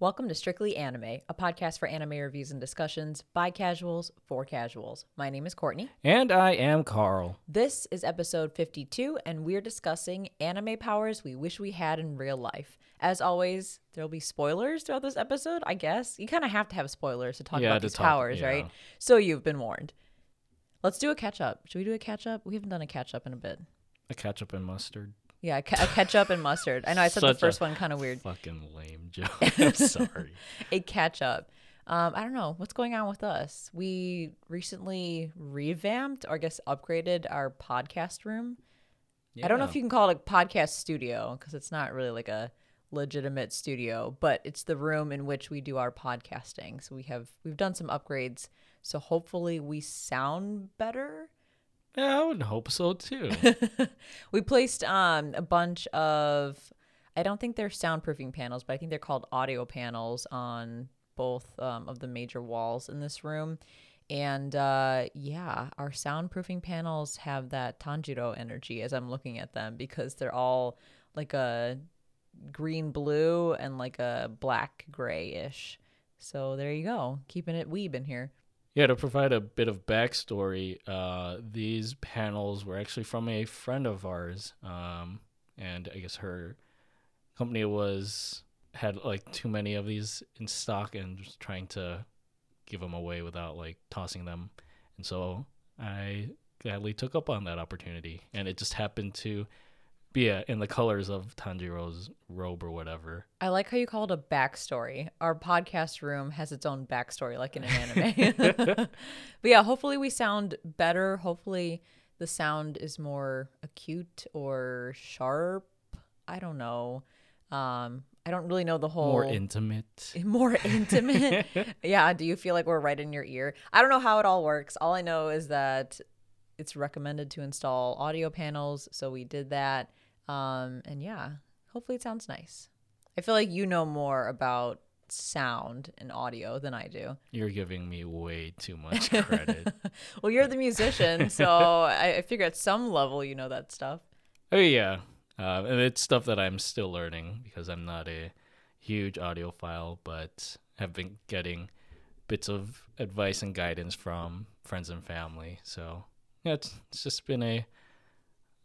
Welcome to Strictly Anime, a podcast for anime reviews and discussions by casuals for casuals. My name is Courtney. And I am Carl. This is episode 52, and we're discussing anime powers we wish we had in real life. As always, there'll be spoilers throughout this episode, I guess. You kind of have to have spoilers to talk Yeah, about these talk- powers, yeah. right? So you've been warned. Let's do a catch up. Should we do a catch up? We haven't done a catch up in a bit. A ketchup and mustard. Yeah, a, ca- ketchup and mustard. I know I said the Such a first one kind of weird. Fucking lame joke. I'm sorry. a catch up. Um, I don't know what's going on with us. We recently revamped, or I guess upgraded our podcast room. I don't know if you can call it a podcast studio because it's not really like a legitimate studio, but it's the room in which we do our podcasting. So we have we've done some upgrades. So hopefully we sound better. Yeah, I would hope so too. we placed um a bunch of I don't think they're soundproofing panels, but I think they're called audio panels on both um, of the major walls in this room. And uh, yeah, our soundproofing panels have that Tanjiro energy as I'm looking at them because they're all like a green blue and like a black grayish. So there you go, keeping it weeb in here. Yeah, to provide a bit of backstory, uh, these panels were actually from a friend of ours. Um, and I guess her company was had like too many of these in stock and was trying to give them away without like tossing them. And so I gladly took up on that opportunity. And it just happened to be uh, in the colors of Tanjiro's robe or whatever. I like how you call it a backstory. Our podcast room has its own backstory, like in an anime. but yeah, hopefully we sound better. Hopefully the sound is more acute or sharp. I don't know. Um, I don't really know the whole More intimate. more intimate. yeah. Do you feel like we're right in your ear? I don't know how it all works. All I know is that it's recommended to install audio panels. So we did that. Um, and yeah, hopefully it sounds nice. I feel like you know more about sound and audio than I do. You're giving me way too much credit. Well, you're the musician. So I, I figure at some level you know that stuff. oh yeah, uh, and it's stuff that I'm still learning because I'm not a huge audiophile, but have been getting bits of advice and guidance from friends and family. So yeah, it's, it's just been a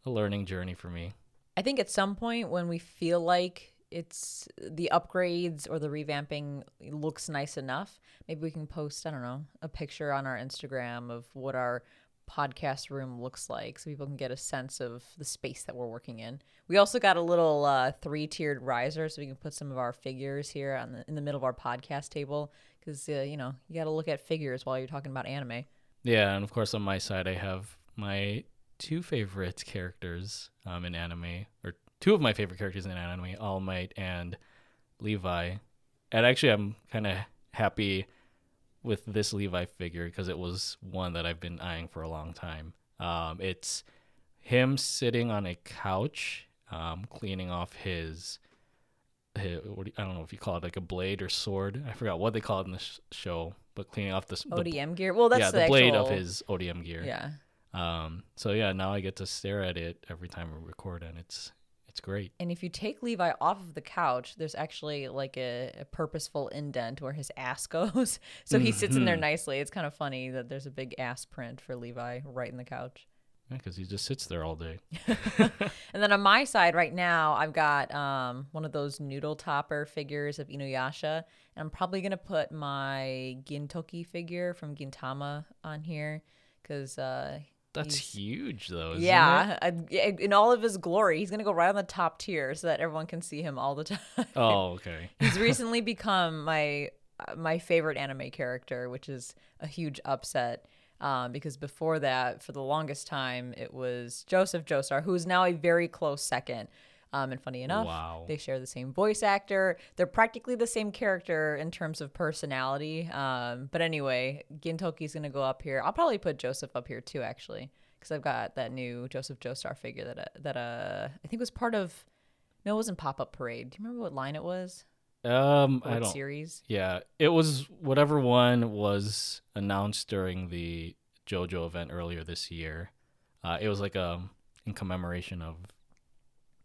a learning journey for me. I think at some point when we feel like it's the upgrades or the revamping looks nice enough, maybe we can post, I don't know, a picture on our Instagram of what our podcast room looks like so people can get a sense of the space that we're working in. We also got a little uh, three-tiered riser so we can put some of our figures here on the in the middle of our podcast table cuz uh, you know, you got to look at figures while you're talking about anime. Yeah, and of course on my side I have my two favorite characters um, in anime, or two of my favorite characters in anime, All Might and Levi. And actually, I'm kind of happy with this Levi figure because it was one that I've been eyeing for a long time. Um, it's him sitting on a couch, um, cleaning off his. his do you- I don't know if you call it like a blade or sword. I forgot what they call it in the sh- show, but cleaning off the ODM gear. Well, that's yeah, the, the, blade of his ODM gear. Yeah. Um. So yeah, now I get to stare at it every time we record, and it's it's great. And if you take Levi off of the couch, there's actually like a, a purposeful indent where his ass goes. so he sits in there Mhm. nicely. It's kind of funny that there's a big ass print for Levi right in the couch. Because he just sits there all day. And then on my side right now, I've got um, one of those noodle topper figures of Inuyasha. And I'm probably going to put my Gintoki figure from Gintama on here because uh, That's huge, though. Isn't It? yeah, I- in all of his glory, he's going to go right on the top tier so that everyone can see him all the time. Oh, okay. He's recently become my uh, my favorite anime character, which is a huge upset. Um, because before that, for the longest time, it was Joseph Joestar, who is now a very close second. Um, and funny enough, Wow. they share the same voice actor. They're practically the same character in terms of personality. Um, but anyway, Gintoki's gonna go up here. I'll probably put Joseph up here too, actually, because I've got that new Joseph Joestar figure that uh, that uh I think was part of. No, it wasn't Pop Up Parade. Do you remember what line it was? Um, Or I what don't. series? Yeah, it was whatever one was announced during the JoJo event earlier this year. Uh, it was like a in commemoration of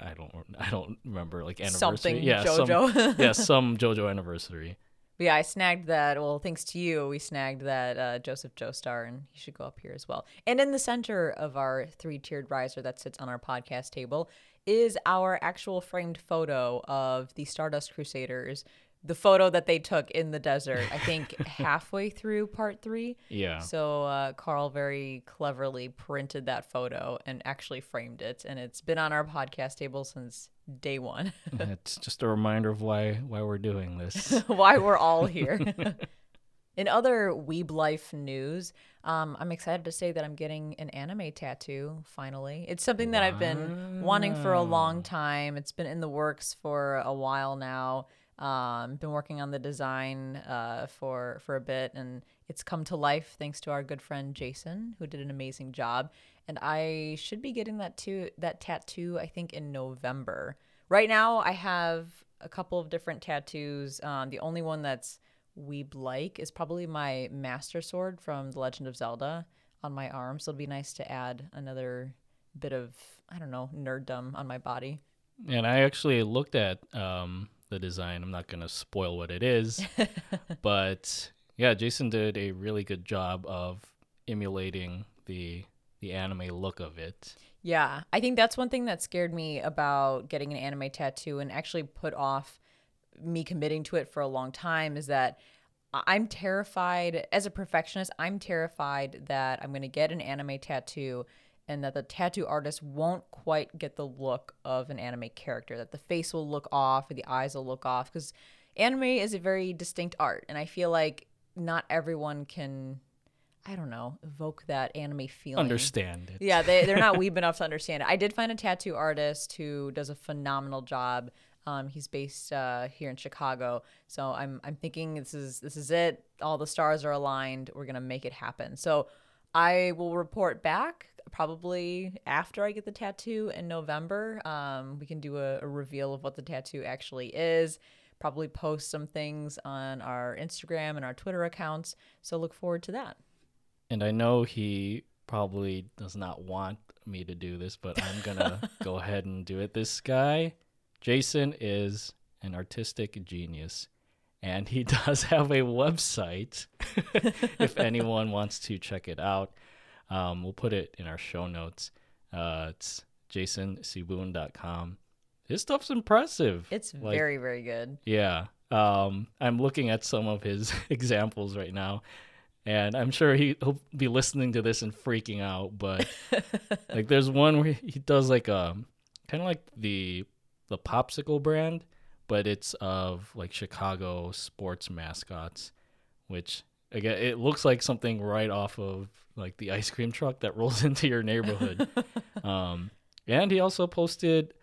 I don't I don't remember like anniversary. Something yeah, JoJo. Some, yeah, some JoJo anniversary. Yeah, I snagged that. Well, thanks to you, we snagged that uh, Joseph Joestar, and he should go up here as well. And in the center of our three tiered riser that sits on our podcast table is our actual framed photo of the Stardust Crusaders. The photo that they took in the desert, I think halfway through part three. Yeah. So uh, Carl very cleverly printed that photo and actually framed it, and it's been on our podcast table since day one. it's just a reminder of why why we're doing this. why we're all here. In other Weeb Life news, um, I'm excited to say that I'm getting an anime tattoo finally. It's something that I've been wanting for a long time. It's been in the works for a while now. Um, been working on the design uh, for for a bit, and it's come to life thanks to our good friend Jason, who did an amazing job. And I should be getting that too that tattoo I think in November. Right now, I have a couple of different tattoos. Um, the only one that's weeb like is probably my master sword from The Legend of Zelda on my arm. So it'll be nice to add another bit of I don't know nerddom on my body. And I actually looked at um, the design. I'm not going to spoil what it is, but yeah, Jason did a really good job of emulating the the anime look of it. Yeah, I think that's one thing that scared me about getting an anime tattoo and actually put off me committing to it for a long time is that I'm terrified as a perfectionist, I'm terrified that I'm going to get an anime tattoo and that the tattoo artist won't quite get the look of an anime character, that the face will look off or the eyes will look off because anime is a very distinct art and I feel like not everyone can I don't know, evoke that anime feeling. Understand it. Yeah, they, they're not weeb enough to understand it. I did find a tattoo artist who does a phenomenal job. Um, he's based uh, here in Chicago, so I'm I'm thinking this is this is it. All the stars are aligned. We're gonna make it happen. So I will report back probably after I get the tattoo in November. Um, we can do a, a reveal of what the tattoo actually is. Probably post some things on our Instagram and our Twitter accounts. So look forward to that. And I know he probably does not want me to do this, but I'm going to go ahead and do it. This guy, Jason, is an artistic genius. And he does have a website if anyone wants to check it out. Um, we'll put it in our show notes. Uh, it's jasonsibun.com. His stuff's impressive. It's Like, very, very good. Yeah. Um, I'm looking at some of his examples right now, and I'm sure he, he'll be listening to this and freaking out. But like, there's one where he does like a kind of like the the popsicle brand, but it's of like Chicago sports mascots, which again it looks like something right off of like the ice cream truck that rolls into your neighborhood. um, and he also posted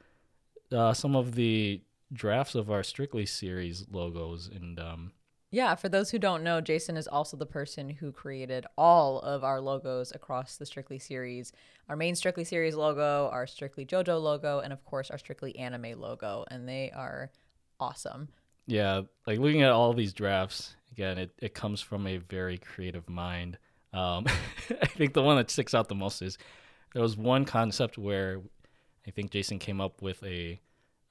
uh, some of the drafts of our Strictly series logos, and um, Yeah, for those who don't know, Jason is also the person who created all of our logos across the Strictly series. Our main Strictly series logo, our Strictly JoJo logo, and of course our Strictly anime logo, and they are awesome. yeah, like looking at all these drafts again, it, it comes from a very creative mind. Um, I think the one that sticks out the most is there was one concept where I think Jason came up with a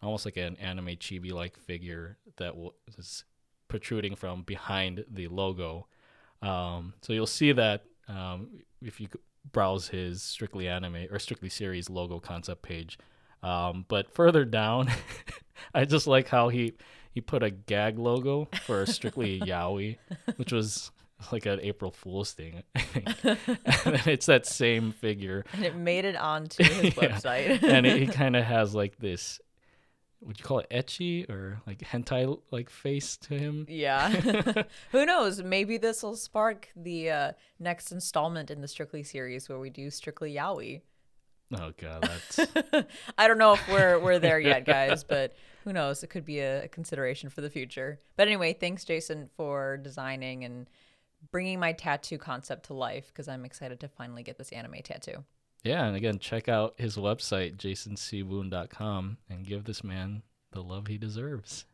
almost like an anime chibi like figure that was protruding from behind the logo. Um, so you'll see that um, if you browse his Strictly Anime or Strictly Series logo concept page. Um, but further down, I just like how he he put a gag logo for Strictly Yaoi, which was like an April Fool's thing. And it's that same figure, And it made it onto his Yeah. website. and it, he kind of has like this. Would you call it ecchi or like hentai like face to him? yeah. who knows? Maybe this will spark the uh, next installment in the Strictly series where we do Strictly Yaoi. Oh god, that's I don't know if we're we're there yet, guys, but who knows? It could be a, a consideration for the future. But anyway, thanks, Jason, for designing and bringing my tattoo concept to life because I'm excited to finally get this anime tattoo. Yeah. And again, check out his website jasoncwoon.com and give this man the love he deserves.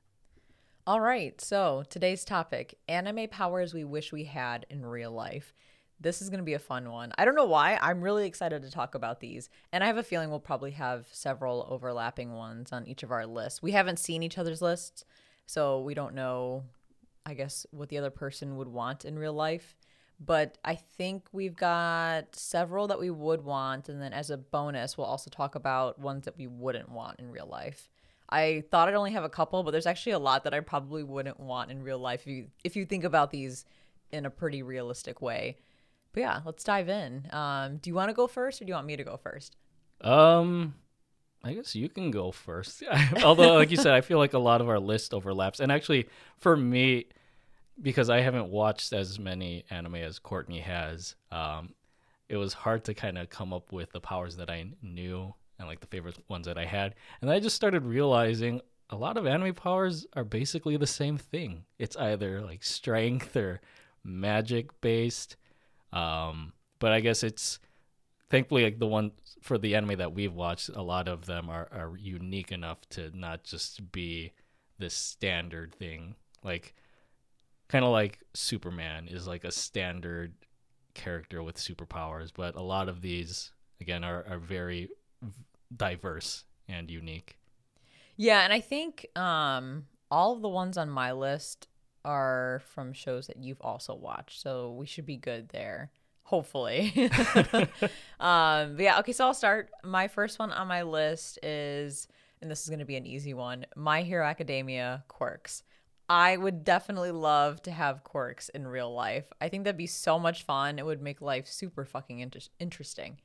All right, so today's topic anime powers we wish we had in real life. This is going to be a fun one. I don't know why. I'm really excited to talk about these. And I have a feeling we'll probably have several overlapping ones on each of our lists. We haven't seen each other's lists, so we don't know, I guess, what the other person would want in real life. But I think we've got several that we would want. And then as a bonus, we'll also talk about ones that we wouldn't want in real life. I thought I'd only have a couple, but there's actually a lot that I probably wouldn't want in real life if you if you think about these in a pretty realistic way. But yeah, let's dive in. Um, do you want to go first, or do you want me to go first? Um, I guess you can go first. Although, like you said, I feel like a lot of our list overlaps. And actually, for me, because I haven't watched as many anime as Courtney has, um, it was hard to kind of come up with the powers that I knew and like the favorite ones that I had. And I just started realizing a lot of anime powers are basically the same thing. It's either like strength or magic based. Um, but I guess it's thankfully like the one for the anime that we've watched, a lot of them are, are unique enough to not just be this standard thing. Like kind of like Superman is like a standard character with superpowers, but a lot of these again are, are very diverse and unique. Yeah, and I think um, all of the ones on my list are from shows that you've also watched, so we should be good there. Hopefully. um, yeah, okay, so I'll start. My first one on my list is, and this is going to be an easy one My Hero Academia quirks. I would definitely love to have quirks in real life. I think that'd be so much fun. It would make life super fucking inter- interesting.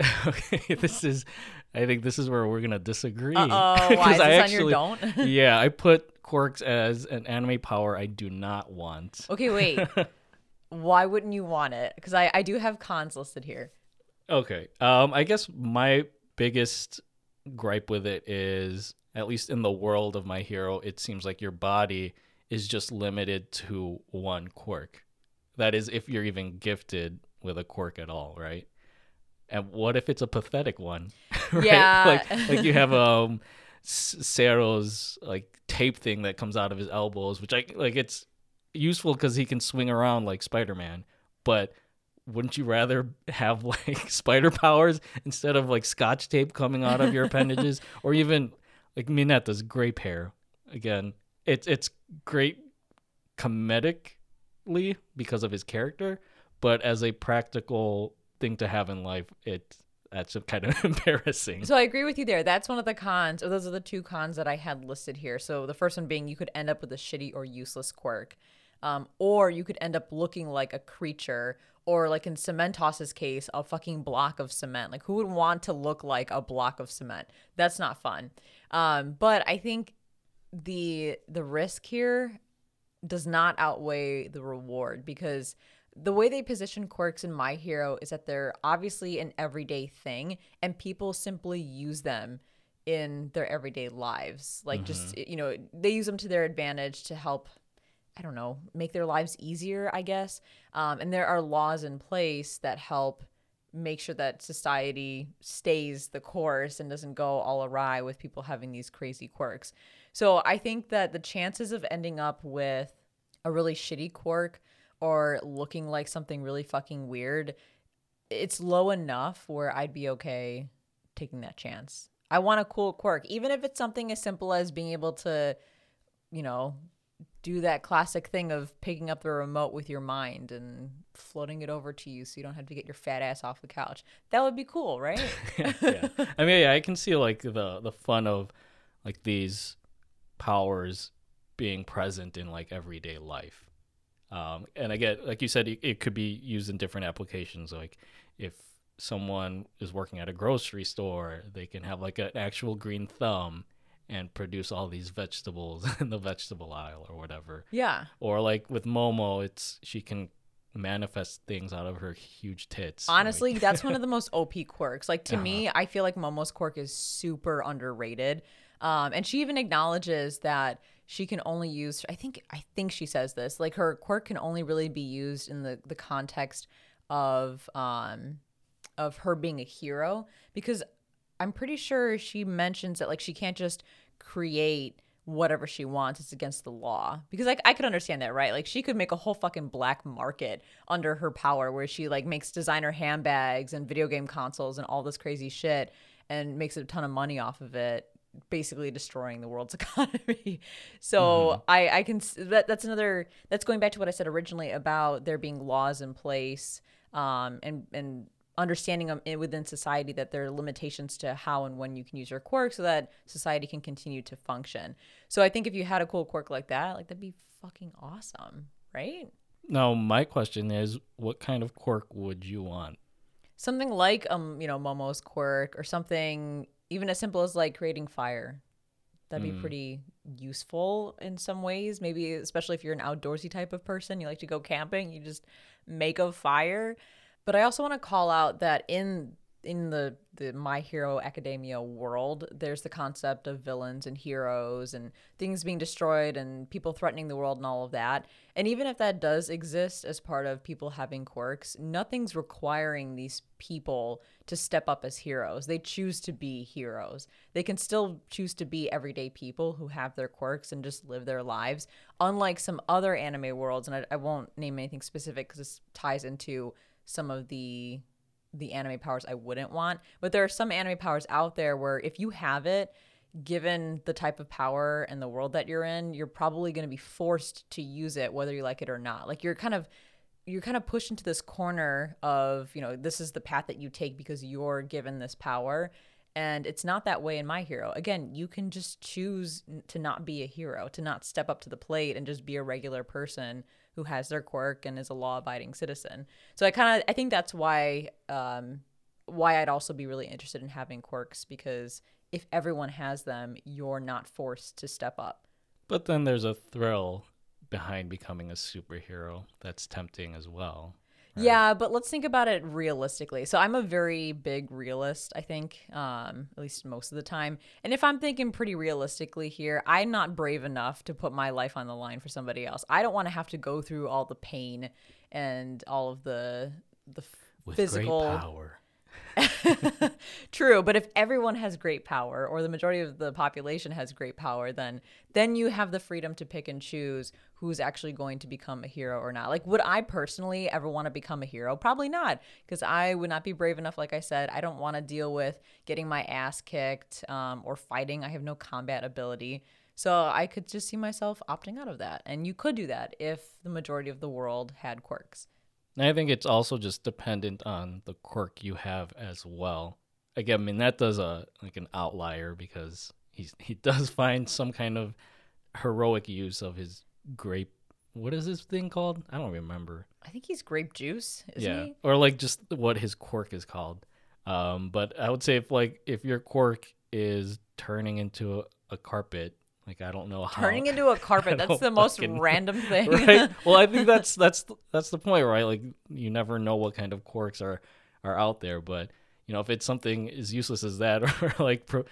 okay, this is. I think this is where we're gonna disagree. Oh, why is this I on actually, your don't? yeah, I put quirks as an anime power I do not want. okay, wait. why wouldn't you want it? Because I I do have cons listed here. Okay. Um, I guess my biggest gripe with it is, at least in the world of my hero, it seems like your body is just limited to one quirk. That is, if you're even gifted with a quirk at all, right? And what if it's a pathetic one? right? Yeah. Like, like you have um, Sero's like tape thing that comes out of his elbows, which I like. It's useful because he can swing around like Spider Man, but wouldn't you rather have like spider powers instead of like scotch tape coming out of your appendages or even like Minetta's grape hair again it's it's great comedically because of his character but as a practical thing to have in life it that's kind of embarrassing So I agree with you there. That's one of the cons. Or those are the two cons that I had listed here. So the first one being you could end up with a shitty or useless quirk, um, or you could end up looking like a creature, or like in Cementoss's case, a fucking block of cement. Like who would want to look like a block of cement? That's not fun. Um, but I think the the risk here does not outweigh the reward because the way they position quirks in My Hero is that they're obviously an everyday thing and people simply use them in their everyday lives. Like just you know, they use them to their advantage to help I don't know, make their lives easier, I guess. Um, and there are laws in place that help make sure that society stays the course and doesn't go all awry with people having these crazy quirks. So I think that the chances of ending up with a really shitty quirk or looking like something really fucking weird, it's low enough where I'd be okay taking that chance. I want a cool quirk, even if it's something as simple as being able to, you know, do that classic thing of picking up the remote with your mind and floating it over to you so you don't have to get your fat ass off the couch. That would be cool, right? yeah. I mean, yeah, I can see like the the fun of like these powers being present in like everyday life. Um, and again, like you said, it, it could be used in different applications. Like if someone is working at a grocery store, they can have like an actual green thumb and produce all these vegetables in the vegetable aisle or whatever. yeah. Or like with Momo, it's she can manifest things out of her huge tits. Like- Honestly, that's one of the most OP quirks. Like to me, I feel like Momo's quirk is super underrated. Um, and she even acknowledges that she can only use. I think I think she says this. Like her quirk can only really be used in the the context of um of her being a hero because I'm pretty sure she mentions that like she can't just create whatever she wants. It's against the law. Because like I could understand that, right? Like she could make a whole fucking black market under her power where she like makes designer handbags and video game consoles and all this crazy shit and makes a ton of money off of it basically destroying the world's economy. So mm-hmm. I I can that that's another that's going back to what I said originally about there being laws in place um and and understanding them within society that there are limitations to how and when you can use your quirk so that society can continue to function. So I think if you had a cool quirk like that, like that'd be fucking awesome, right? Now my question is what kind of quirk would you want? Something like um, you know, Momo's quirk or something even as simple as like creating fire. That'd mm. be pretty useful in some ways. Maybe especially if you're an outdoorsy type of person, you like to go camping, you just make a fire. But I also want to call out that in in the the my hero academia world there's the concept of villains and heroes and things being destroyed and people threatening the world and all of that. And even if that does exist as part of people having quirks nothing's requiring these people to step up as heroes. They choose to be heroes. They can still choose to be everyday people who have their quirks and just live their lives unlike some other anime worlds. And i, I won't name anything specific because this ties into some of the the anime powers I wouldn't want. But there are some anime powers out there where if you have it, given the type of power and the world that you're in, you're probably going to be forced to use it whether you like it or not. Like you're kind of you're kind of pushed into this corner of, you know, this is the path that you take because you're given this power. And it's not that way in My Hero. Again, you can just choose to not be a hero, to not step up to the plate and just be a regular person who has their quirk and is a law-abiding citizen. So I kind of I think that's why um, why I'd also be really interested in having quirks because if everyone has them, you're not forced to step up. But then there's a thrill behind becoming a superhero that's tempting as well. Right. Yeah, but let's think about it realistically. So I'm a very big realist, I think, um, at least most of the time. And if I'm thinking pretty realistically here, I'm not brave enough to put my life on the line for somebody else. I don't want to have to go through all the pain and all of the the With physical power. True, but if everyone has great power or the majority of the population has great power, then then you have the freedom to pick and choose who's actually going to become a hero or not. Like would I personally ever want to become a hero? Probably not, because I would not be brave enough like I said. I don't want to deal with getting my ass kicked um, or fighting. I have no combat ability. So I could just see myself opting out of that. And you could do that if the majority of the world had quirks. And I think it's also just dependent on the quirk you have as well. Again, I mean that does a like an outlier because he's he does find some kind of heroic use of his grape. What is this thing called? I don't remember. I think he's grape juice. yeah, he? or like just what his quirk is called. Um, but I would say if like if your quirk is turning into a, a carpet, like I don't know how turning into a carpet. that's the most random thing. right? Well, I think that's that's that's the point, right? Like you never know what kind of quirks are are out there, but you know if it's something as useless as that, or like pro-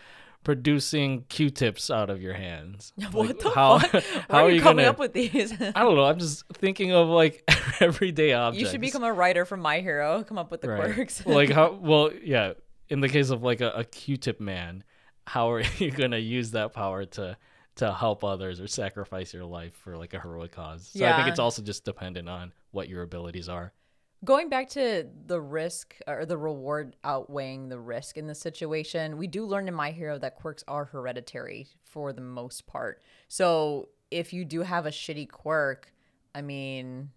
producing Q-tips out of your hands. What like, the how, fuck? How are you, coming gonna, up with these? I don't know. I'm just thinking of like everyday objects. You should become a writer from My Hero. Come up with the right. quirks. like how? Well, yeah. In the case of like a, a Q-tip man, how are you gonna use that power to to help others or sacrifice your life for like a heroic cause. So yeah. I think it's also just dependent on what your abilities are. Going back to the risk or the reward outweighing the risk in the situation, we do learn in My Hero that quirks are hereditary for the most part. So if you do have a shitty quirk, I mean,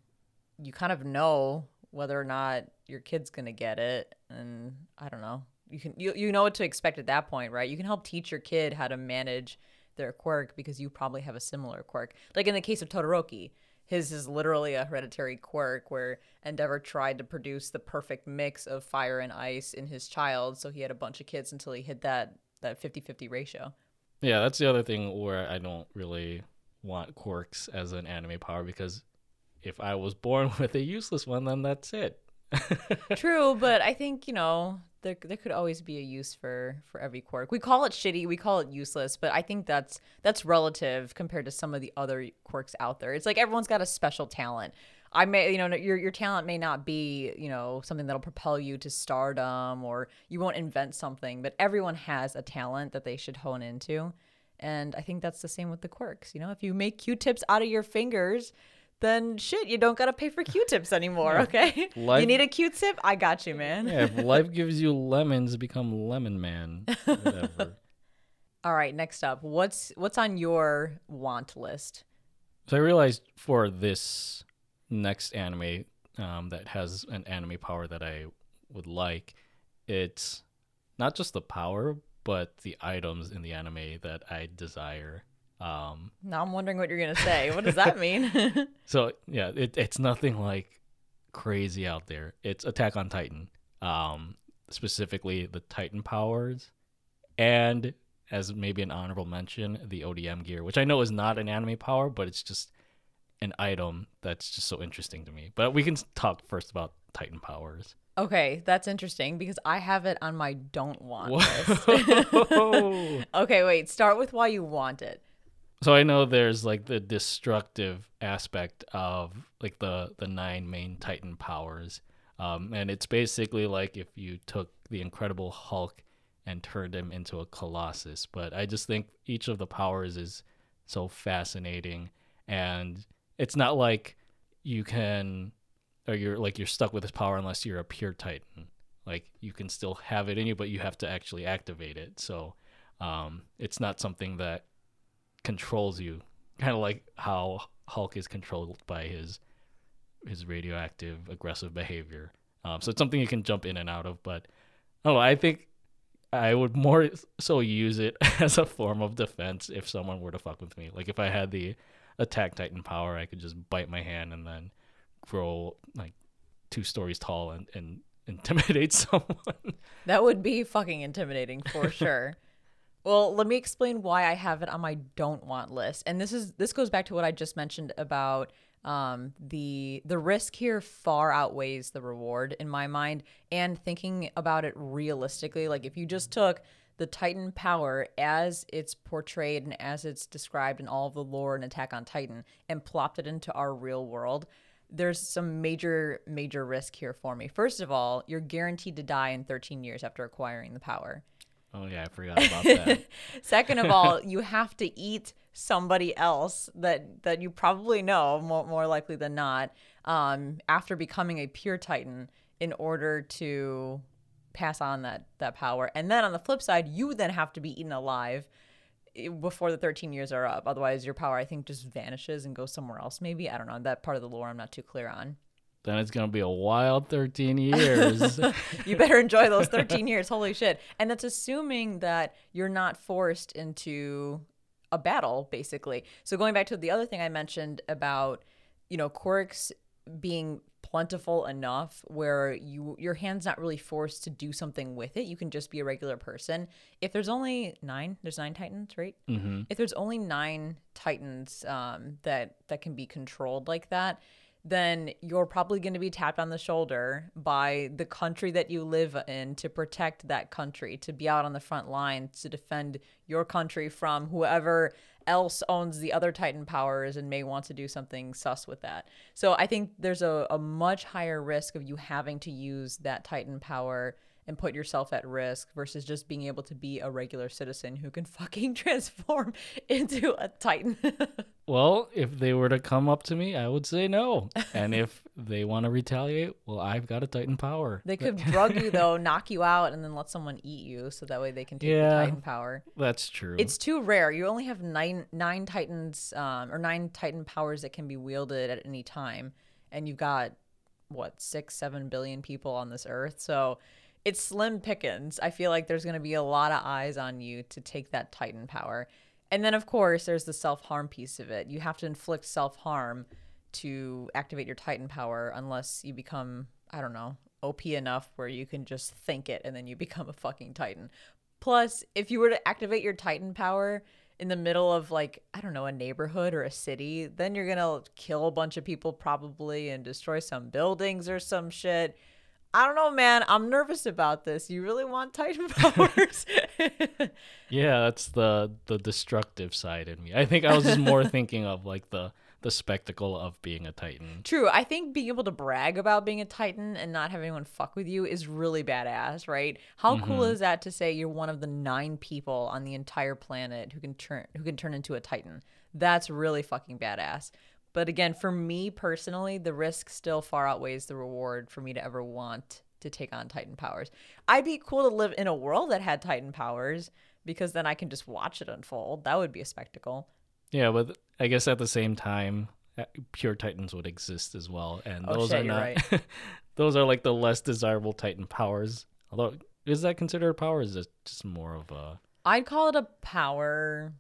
you kind of know whether or not your kid's gonna get it, and I don't know. You can you you know what to expect at that point, right? You can help teach your kid how to manage their quirk because you probably have a similar quirk. Like in the case of Todoroki, his is literally a hereditary quirk where Endeavor tried to produce the perfect mix of fire and ice in his child, so he had a bunch of kids until he hit that that 50-50 ratio. Yeah, that's the other thing where I don't really want quirks as an anime power because if I was born with a useless one, then that's it. True, but I think, you know, there there could always be a use for for every quirk. We call it shitty, we call it useless, but I think that's that's relative compared to some of the other quirks out there. It's like everyone's got a special talent. I may, you know, your your talent may not be, you know, something that'll propel you to stardom or you won't invent something, but everyone has a talent that they should hone into. And I think that's the same with the quirks. You know, if you make Q-tips out of your fingers, then shit, you don't gotta pay for Q-tips anymore. Okay, Life- you need a Q-tip? I got you, man. Yeah, if life gives you lemons, become lemon man. Whatever. All right, next up, what's what's on your want list? So I realized for this next anime um, that has an anime power that I would like, it's not just the power, but the items in the anime that I desire. Um, Now I'm wondering what you're gonna say. What does that mean? so yeah, it, it's nothing like crazy out there. It's Attack on Titan, um, specifically the Titan powers, and as maybe an honorable mention, the ODM gear, which I know is not an anime power, but it's just an item that's just so interesting to me. But we can talk first about Titan powers. okay, that's interesting because I have it on my don't want list. Okay, wait. Start with why you want it. So I know there's like the destructive aspect of like the the nine main Titan powers, um, and it's basically like if you took the Incredible Hulk and turned him into a Colossus. But I just think each of the powers is so fascinating, and it's not like you can or you're like you're stuck with this power unless you're a pure Titan. Like you can still have it in you, but you have to actually activate it. So um, it's not something that controls you, kind of like how Hulk is controlled by his his radioactive aggressive behavior. Um, so it's something you can jump in and out of. But I don't know. I think I would more so use it as a form of defense if someone were to fuck with me. Like if I had the attack Titan power, I could just bite my hand and then grow like two stories tall and, and intimidate someone. That would be fucking intimidating for sure. Well, let me explain why I have it on my don't want list. And this is this goes back to what I just mentioned about um the the risk here far outweighs the reward in my mind and thinking about it realistically like if you just took the titan power as it's portrayed and as it's described in all of the lore and attack on titan and plopped it into our real world there's some major major risk here for me. First of all, you're guaranteed to die in 13 years after acquiring the power. Oh yeah, I forgot about that. Second of all, you have to eat somebody else that that you probably know more, more likely than not um, after becoming a pure titan in order to pass on that that power. And then on the flip side, you then have to be eaten alive eh, before the 13 years are up. Otherwise, your power I think just vanishes and goes somewhere else. Maybe I don't know that part of the lore. I'm not too clear on. Then it's gonna be a wild 13 years. you better enjoy those 13 years. Holy shit. And that's assuming that you're not forced into a battle, basically. So going back to the other thing I mentioned about, you know, quirks being plentiful enough where you your hand's not really forced to do something with it. You can just be a regular person. If there's only nine, there's nine titans, right? hmm if there's only nine titans um, that that can be controlled like that then you're probably going to be tapped on the shoulder by the country that you live in to protect that country to be out on the front line to defend your country from whoever else owns the other titan powers and may want to do something sus with that. So i think there's a, a much higher risk of you having to use that titan power and put yourself at risk versus just being able to be a regular citizen who can fucking transform into a titan. Well, if they were to come up to me, I would say no. And if they want to retaliate, well, I've got a Titan power. they could drug you though, knock you out, and then let someone eat you, so that way they can take Yeah. the titan power. That's true. It's too rare. You only have nine nine titans um, or nine titan powers that can be wielded at any time, and you've got what six seven billion people on this earth. So it's slim pickings. I feel like there's going to be a lot of eyes on you to take that titan power, and then of course there's the self harm piece of it. You have to inflict self harm to activate your titan power, unless you become I don't know OP enough where you can just think it and then you become a fucking titan. Plus, if you were to activate your Titan power in the middle of like, I don't know, a neighborhood or a city, then you're gonna kill a bunch of people probably and destroy some buildings or some shit. I don't know, man. I'm nervous about this. You really want Titan powers? yeah, that's the the destructive side in me. I think I was just more thinking of like the the spectacle of being a Titan. True. I think being able to brag about being a Titan and not have anyone fuck with you is really badass, right? How cool mm-hmm. is that to say you're one of the nine people on the entire planet who can turn who can turn into a Titan? That's really fucking badass. But again, for me personally, the risk still far outweighs the reward for me to ever want to take on Titan powers. I'd be cool to live in a world that had Titan powers because then I can just watch it unfold. That would be a spectacle. Yeah, but I guess at the same time, uh, pure Titans would exist as well, and Oh, those shit, are not. right. those are like the less desirable Titan powers. Although, is that considered a power? Or is it just more of a I'd call it a power.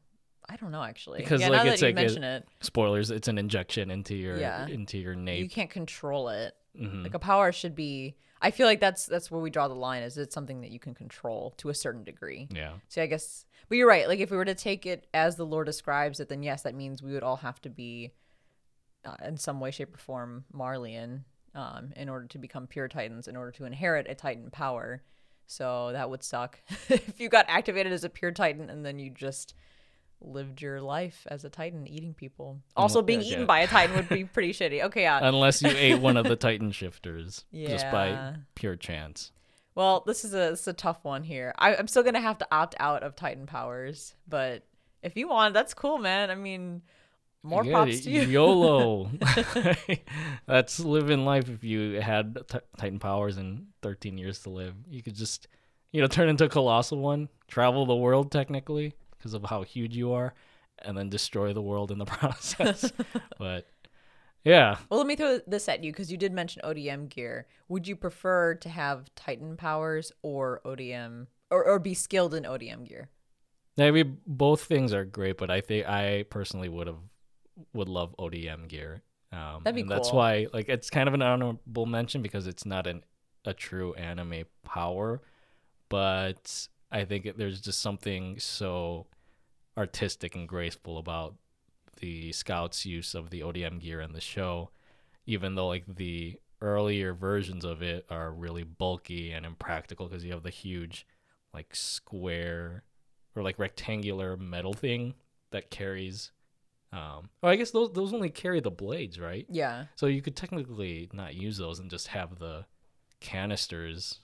I don't know actually. Because, yeah, like, now it's that you like a- mention it, spoilers? It's an injection into your Yeah. into your nape. you can't control it. Mhm. Like a power should be. I feel like that's that's where we draw the line. Is it's something that you can control to a certain degree. Yeah, So I guess, but you're right. Like if we were to take it as the lore describes it, then yes, that means we would all have to be, uh, in some way, shape, or form, Marleyan, um, in order to become pure Titans, in order to inherit a Titan power. So that would suck if you got activated as a pure Titan and then you just lived your life as a Titan eating people. Also, being yeah, eaten yeah. by a Titan would be pretty shitty. Okay, yeah. unless you ate one of the Titan shifters just by pure chance. Well, this is a this is a tough one here. I, I'm still gonna have to opt out of Titan powers, but if you want, that's cool, man. I mean, more Yeah, props to you. YOLO. That's living life. If you had t- Titan powers and 13 years to live, you could just, you know, turn into a colossal one, travel the world technically because of how huge you are, and then destroy the world in the process. but yeah, Well, let me throw this at you because you did mention ODM gear. Would you prefer to have Titan powers or ODM or, or be skilled in ODM gear? maybe both things are great, but I think I personally would have would love ODM gear. Um, That'd be and That's why, like, it's kind of an honorable mention because it's not an a true anime power, but I think it, there's just something so artistic and graceful about the scouts' use of the ODM gear in the show, even though like the earlier versions of it are really bulky and impractical because you have the huge like square or like rectangular metal thing that carries um oh i guess those those only carry the blades right Yeah. so you could technically not use those and just have the canisters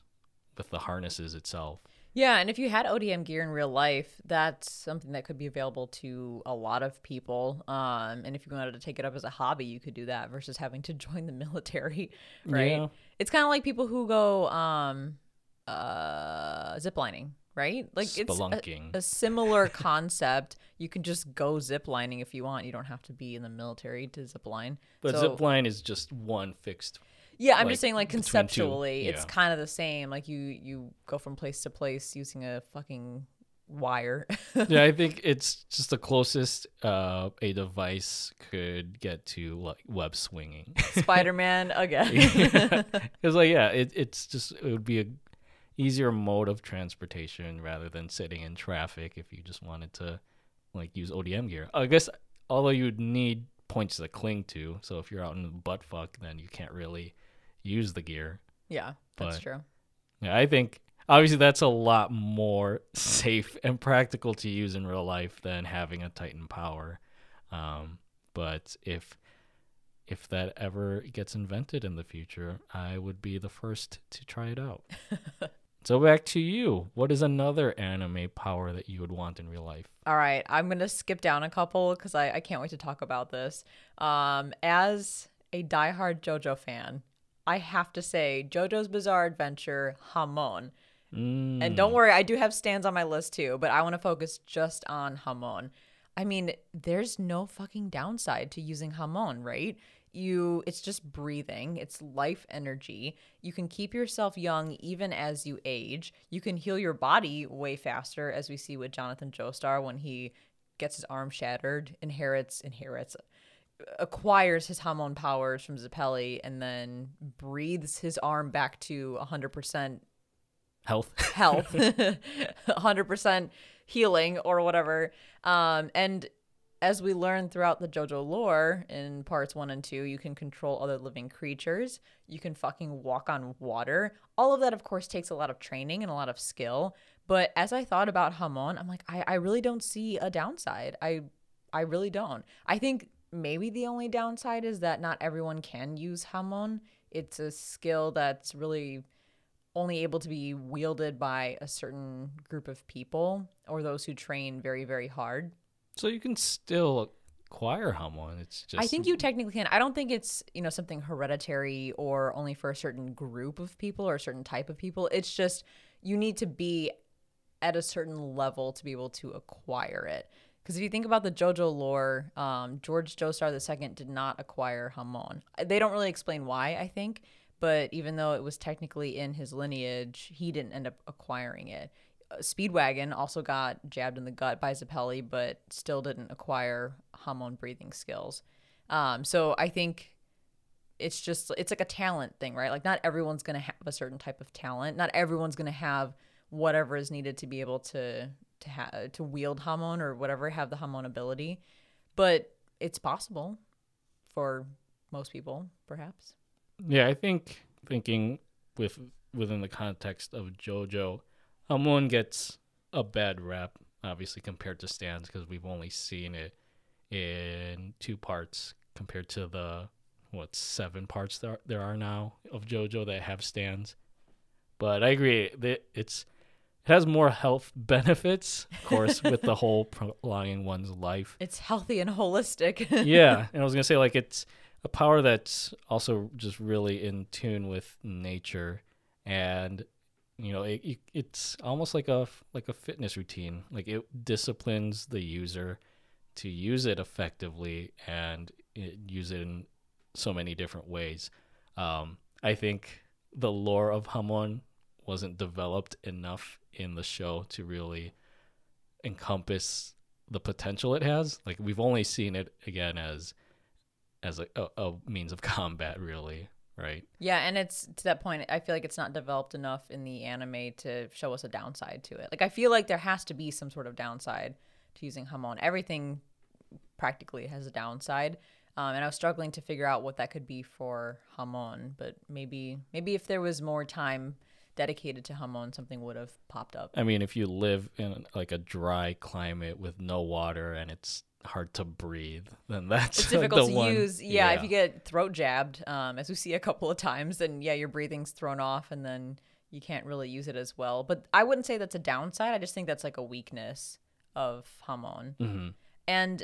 with the harnesses itself Yeah, and if you had ODM gear in real life, that's something that could be available to a lot of people. Um, and if you wanted to take it up as a hobby, you could do that versus having to join the military, right? Yeah. It's kind of like people who go um, uh, ziplining, right? Like it's a, a similar concept. You can just go ziplining if you want. You don't have to be in the military to zipline. but so, zip line is just one fixed yeah, I'm like, just saying, like conceptually, it's kind of the same. Like you, you go from place to place using a fucking wire. yeah i think it's just the closest uh a device could get to like web swinging Spider Man again. because like yeah it, it's just it would be a easier mode of transportation rather than sitting in traffic if you just wanted to like use odm gear i guess although you'd need points to cling to so if you're out in the butt fuck then you can't really use the gear yeah, that's But- true. yeah i think obviously that's a lot more safe and practical to use in real life than having a titan power um, but if if that ever gets invented in the future i would be the first to try it out so back to you what is another anime power that you would want in real life All right, I'm gonna skip down a couple because I, I can't wait to talk about this. Um, as a diehard JoJo fan, I have to say JoJo's Bizarre Adventure Hamon. Mm, And don't worry, I do have stands on my list too, but I want to focus just on Hamon. I mean, there's no fucking downside to using Hamon, right? You it's just breathing, it's life energy. You can keep yourself young even as you age. You can heal your body way faster as we see with Jonathan Joestar when he gets his arm shattered, inherits inherits acquires his Hamon powers from Zeppeli and then breathes his arm back to 100% health health, 100% healing or whatever. Um, and as we learn throughout the JoJo lore in parts one and two, you can control other living creatures. You can fucking walk on water. All of that, of course, takes a lot of training and a lot of skill. But as I thought about Hamon, I'm like, I, I really don't see a downside. I I really don't. I think maybe the only downside is that not everyone can use Hamon. It's a skill that's really only able to be wielded by a certain group of people or those who train very, very hard. So you can still acquire Hamon. It's just I think you technically can. I don't think it's, you know, something hereditary or only for a certain group of people or a certain type of people. It's just you need to be at a certain level to be able to acquire it. Because if you think about the JoJo lore, um, George Joestar II did not acquire Hamon. They don't really explain why, I think, but even though it was technically in his lineage, he didn't end up acquiring it. Uh, Speedwagon also got jabbed in the gut by Zeppeli, but still didn't acquire Hamon breathing skills. Um, so I think it's just it's like a talent thing, right? Like not everyone's gonna have a certain type of talent. Not everyone's gonna have whatever is needed to be able to to have to wield Hamon or whatever have the Hamon ability, but it's possible for most people, perhaps. Yeah, I think thinking with within the context of JoJo, Hamon gets a bad rap, obviously compared to stands because we've only seen it in two parts compared to the what seven parts there there are now of JoJo that have stands. But I agree that it's it has more health benefits, of course, with the whole prolonging one's life. It's healthy and holistic. yeah, and I was gonna say like it's a power that's also just really in tune with nature, and you know it, it, it's almost like a like a fitness routine. Like it disciplines the user to use it effectively and it, use it in so many different ways. Um, I think the lore of Hamon wasn't developed enough in the show to really encompass the potential it has. Like we've only seen it again as as a, a, a, means of combat, really, right? Yeah, and it's to that point. I feel like it's not developed enough in the anime to show us a downside to it. Like I feel like there has to be some sort of downside to using Hamon. Everything practically has a downside. Um, and I was struggling to figure out what that could be for Hamon, but maybe maybe if there was more time dedicated to Hamon, something would have popped up. I mean, if you live in like a dry climate with no water and it's hard to breathe, then that's it's difficult the to one. use. Yeah, if you get throat jabbed, um, as we see a couple of times, then yeah, your breathing's thrown off, and then you can't really use it as well. But I wouldn't say that's a downside. I just think that's like a weakness of Hamon. hmm And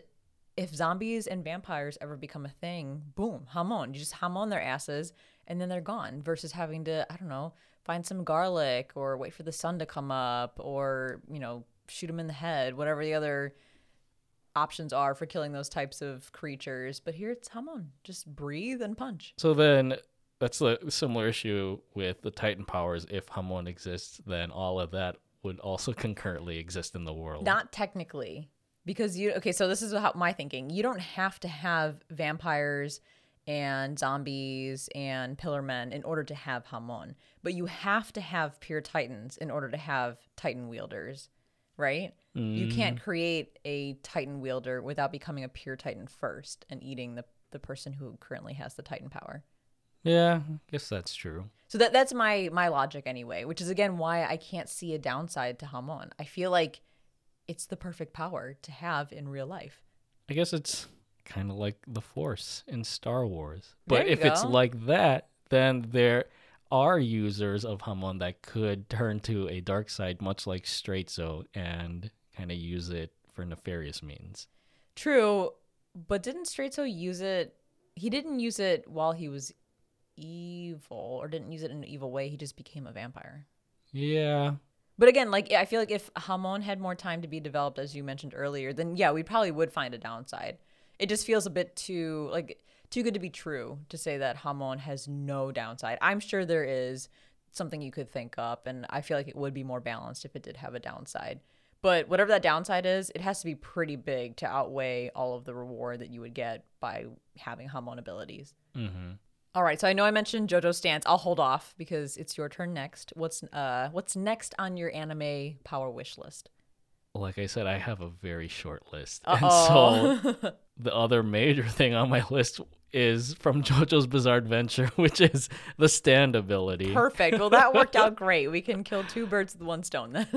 if zombies and vampires ever become a thing, boom, Hamon. You just Hamon their asses, and then they're gone. Versus having to, I don't know, find some garlic or wait for the sun to come up or you know shoot them in the head whatever the other options are for killing those types of creatures but here it's hamon just breathe and punch So then that's a similar issue with the Titan powers. If Hamon exists, then all of that would also concurrently exist in the world. not technically because you okay so this is how my thinking you don't have to have vampires and zombies and pillar men in order to have hamon but you have to have pure titans in order to have titan wielders right? You mm. can't create a titan wielder without becoming a pure titan first and eating the, the person who currently has the titan power. Yeah, I guess that's true. so that that's my my logic anyway which is again why i can't see a downside to hamon i feel like it's the perfect power to have in real life. I guess it's kind of like the Force in Star Wars. But if it's like that, then there are users of Hamon that could turn to a dark side, much like Straizo, and kind of use it for nefarious means. True, but didn't Straizo use it? He didn't use it while he was evil, or didn't use it in an evil way. He just became a vampire. Yeah, But again, like I feel like if Hamon had more time to be developed, as you mentioned earlier, then yeah, we probably would find a downside. It just feels a bit too like too good to be true to say that Hamon has no downside. I'm sure there is something you could think up, and I feel like it would be more balanced if it did have a downside. But whatever that downside is, it has to be pretty big to outweigh all of the reward that you would get by having Hamon abilities. hmm All right, so I know I mentioned JoJo's stance. I'll hold off because it's your turn next. What's uh what's next on your anime power wish list? Like I said, I have a very short list, Uh-oh. and so the other major thing on my list is from JoJo's Bizarre Adventure, which is the stand ability. Perfect. Well, that worked out great. We can kill two birds with one stone then.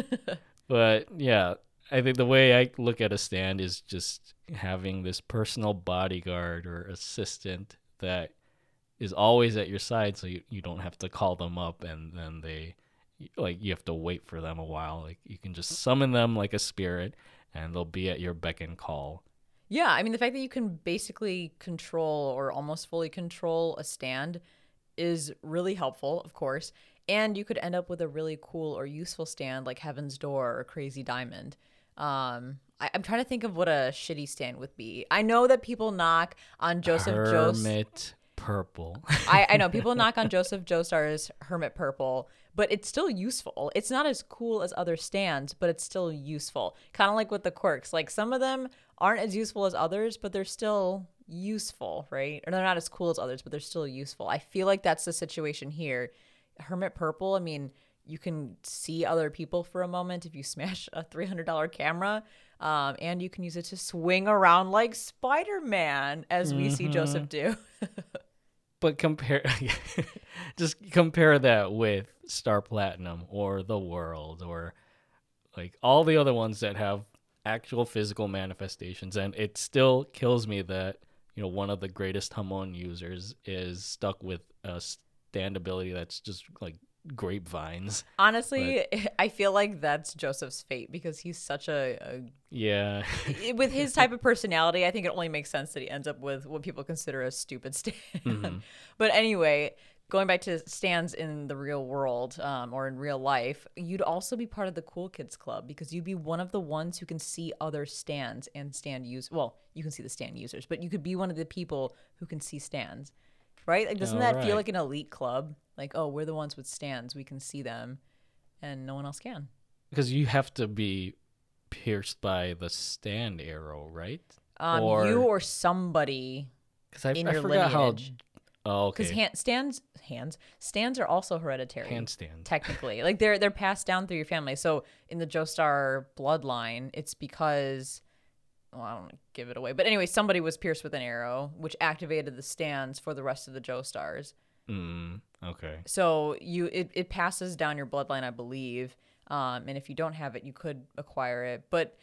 But yeah, I think the way I look at a stand is just having this personal bodyguard or assistant that is always at your side so you, you don't have to call them up and then they like you have to wait for them a while like you can just summon them like a spirit and they'll be at your beck and call Yeah, I mean the fact that you can basically control or almost fully control a stand is really helpful, of course. And you could end up with a really cool or useful stand like Heaven's Door or Crazy Diamond. Um, I, I'm trying to think of what a shitty stand would be. I know that people knock on Joseph Jost. hermit purple I, I know people knock on Joseph Joestar's Hermit Purple, but it's still useful. It's not as cool as other stands, but it's still useful. Kind of like with the quirks. Like some of them aren't as useful as others, but they're still useful, right? Or they're not as cool as others, but they're still useful. I feel like that's the situation here. Hermit Purple, I mean, you can see other people for a moment if you smash a $300 camera. Um, and you can use it to swing around like Spider Man, as we see Joseph do. but compare just compare that with star platinum or the world or like all the other ones that have actual physical manifestations and it still kills me that you know one of the greatest hamon users is stuck with a stand ability that's just like grapevines Honestly, I feel like that's Joseph's fate because he's such a, yeah with his type of personality. I think it only makes sense that he ends up with what people consider a stupid stand. Mm-hmm. But anyway, going back to stands in the real world um, or in real life, you'd also be part of the cool kids club because you'd be one of the ones who can see other stands and stand use. Well, you can see the stand users, but you could be one of the people who can see stands. Right? Like, doesn't Oh, that right. feel like an elite club? Like, oh, we're the ones with stands. We can see them, and no one else can. because you have to be pierced by the stand arrow right Um, Or- you or somebody because I, I forgot lineage. how oh okay. Because hand, stands, hands, stands are also hereditary. handstand technically. Like they're they're passed down through your family. So in the joestar bloodline it's because well i don't give it away but anyway somebody was pierced with an arrow which activated the stands for the rest of the joestars. Mm, okay. So you it, it passes down your bloodline i believe. Um, and if you don't have it you could acquire it. But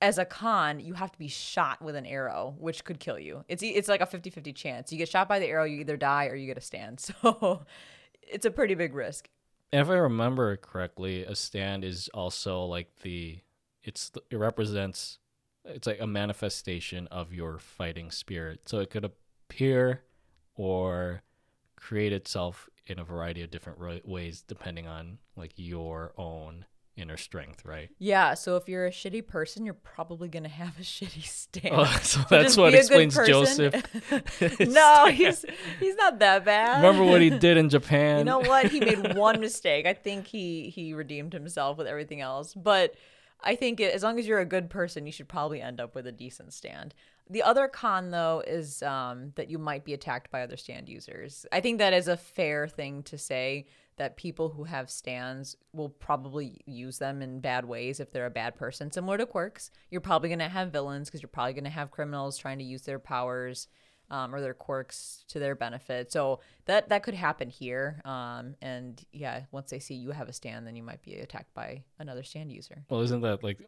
as a con you have to be shot with an arrow which could kill you. It's it's like a 50-50 chance. You get shot by the arrow you either die or you get a stand. So it's a pretty big risk. And if I remember correctly, a stand is also like the it's it represents it's like a manifestation of your fighting spirit. So it could appear or create itself in a variety of different ways depending on like your own inner strength, right? Yeah, so if you're a shitty person, you're probably gonna have a shitty stand. Oh, so that's what explains. Joseph. no, he's he's not that bad. Remember what he did in Japan? You know what? He made one mistake. I think he he redeemed himself with everything else. But I think as long as you're a good person, you should probably end up with a decent stand. The other con though is um, that you might be attacked by other stand users. I think that is a fair thing to say that people who have stands will probably use them in bad ways if they're a bad person. Similar to quirks, you're probably going to have villains because you're probably going to have criminals trying to use their powers um, or their quirks to their benefit. So that that could happen here. Um, and yeah, once they see you have a stand, then you might be attacked by another stand user. Well, isn't that like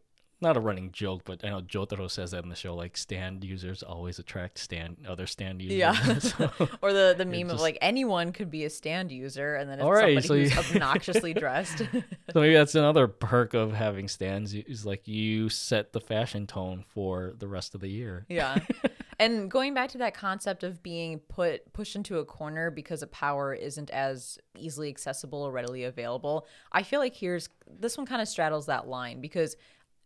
not a running joke, but I know Jotaro says that in the show. Like stand users always attract stand other stand users. Yeah. So- or the the meme of like anyone could be a stand user, and then it's All right, somebody so who's you- obnoxiously dressed. So maybe that's another perk of having stands is like you set the fashion tone for the rest of the year. Yeah. and going back to that concept of being put pushed into a corner because a power isn't as easily accessible or readily available, I feel like here's this one kind of straddles that line because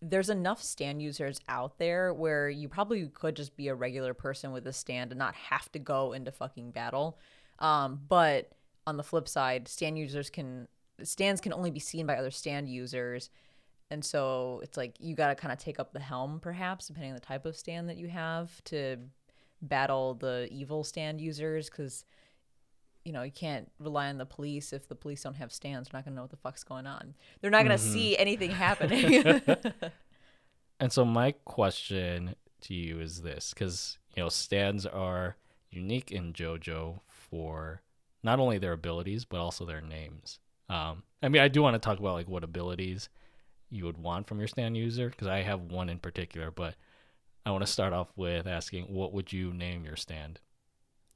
there's enough stand users out there where you probably could just be a regular person with a stand and not have to go into fucking battle. Um, but on the flip side, stand users can stands can only be seen by other stand users. And so it's like you got to kind of take up the helm, perhaps, depending on the type of stand that you have to battle the evil stand users. Because, you know, you can't rely on the police. If the police don't have stands, they're not going to know what the fuck's going on. They're not going to see anything happening. And so my question to you is this cuz you know stands are unique in JoJo for not only their abilities but also their names. Um I mean I do want to talk about like what abilities you would want from your stand user? Because I have one in particular, but I want to start off with asking, what would you name your stand?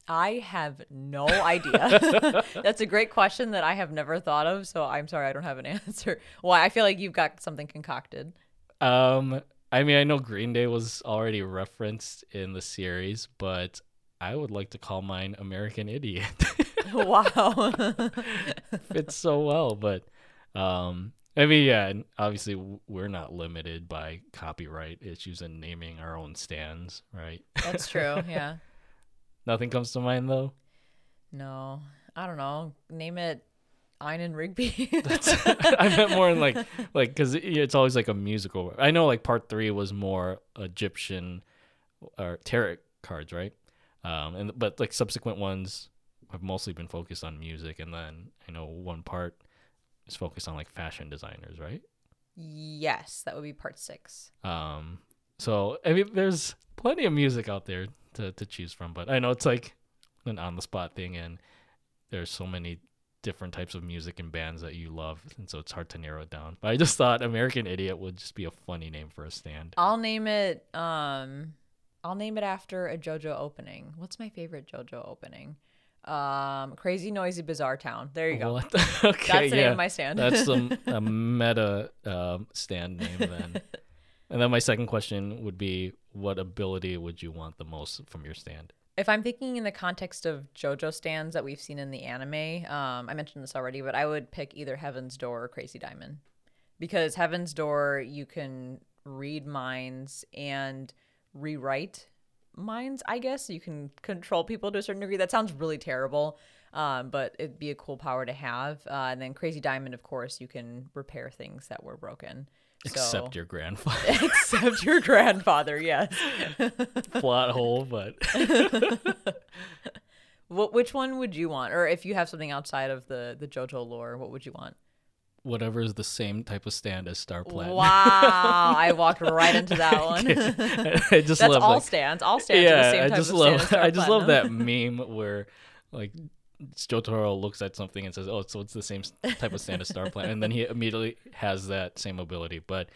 I have no idea. That's a great question that I have never thought of. So I'm sorry, I don't have an answer. Why? I feel like you've got something concocted. Um, I mean, I know Green Day was already referenced in the series, but I would like to call mine American Idiot. wow. Fits so well, but um, I mean, yeah, obviously we're not limited by copyright issues and naming our own stands, right? That's true. Yeah. Nothing comes to mind though. No, I don't know. Name it Ein Rigby. I meant more in like like because it's always like a musical. I know like part three was more Egyptian or tarot cards, right? Um, and but like subsequent ones have mostly been focused on music, and then I know one part is focused on like fashion designers, right? yes, that would be part six. Um, so I mean, there's plenty of music out there to to choose from, but I know it's like an on the spot thing, and there's so many different types of music and bands that you love, and so it's hard to narrow it down. But I just thought American Idiot would just be a funny name for a stand. I'll name it. Um, I'll name it after a JoJo opening. What's my favorite JoJo opening? Um, Crazy Noisy Bizarre Town. There you go. What okay, That's the yeah, name of my stand. that's some a meta um, stand name then. And then my second question would be, what ability would you want the most from your stand? if I'm thinking in the context of JoJo stands that we've seen in the anime, um, I mentioned this already, but I would pick either Heaven's Door or Crazy Diamond. Because Heaven's Door, you can read minds and rewrite minds, I guess. You can control people to a certain degree. That sounds really terrible, um, but it'd be a cool power to have. Uh, and then Crazy Diamond, of course, you can repair things that were broken. Except so, your grandfather. except your grandfather, yes. Plot hole, but What, which one would you want, or if you have something outside of the the JoJo lore, what would you want? whatever is the same type of stand as Star Platinum. Wow, I walked right into that one. I just That's love all like, stands. All stands are the yeah, same I type just of love stand I just love that meme where like Jotaro looks at something and says, "Oh, so it's the same type of stand Star Platinum," and then he immediately has that same ability. But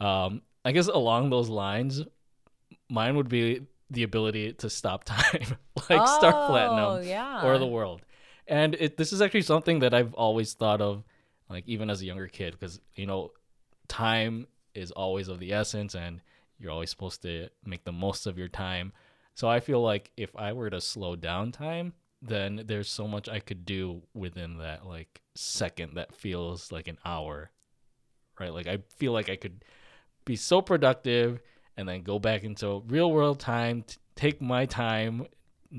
um, I guess along those lines, mine would be the ability to stop time, like Star Oh, Platinum yeah. or the world. And it this is actually something that I've always thought of, like even as a younger kid, because you know, time is always of the essence, and you're always supposed to make the most of your time. So I feel like if I were to slow down time, then there's so much I could do within that like second that feels like an hour. Right? Like I feel like I could be so productive and then go back into real world time, t- take my time,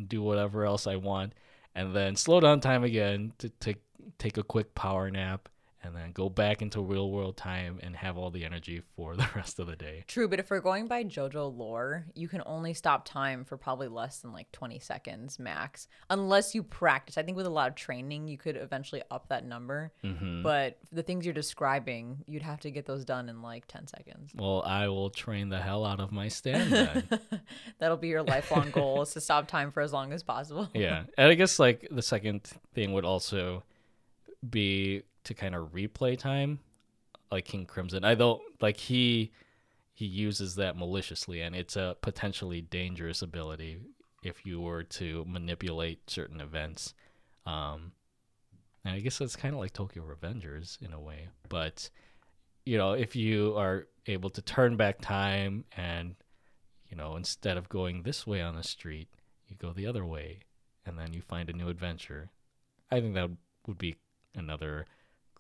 do whatever else I want, and then slow down time again to, to take a quick power nap and then go back into real world time and have all the energy for the rest of the day. True, but if we're going by JoJo lore, you can only stop time for probably less than like 20 seconds max, unless you practice. I think with a lot of training, you could eventually up that number. Mm-hmm. But the things you're describing, you'd have to get those done in like 10 seconds. Well, I will train the hell out of my stand then. That'll be your lifelong goal is to stop time for as long as possible. yeah. And I guess like the second thing would also be to kind of replay time like King Crimson. I don't like he he uses that maliciously and it's a potentially dangerous ability if you were to manipulate certain events. Um and I guess that's kind of like Tokyo Revengers in a way, but you know, if you are able to turn back time and you know, instead of going this way on the street, you go the other way and then you find a new adventure. I think that would be another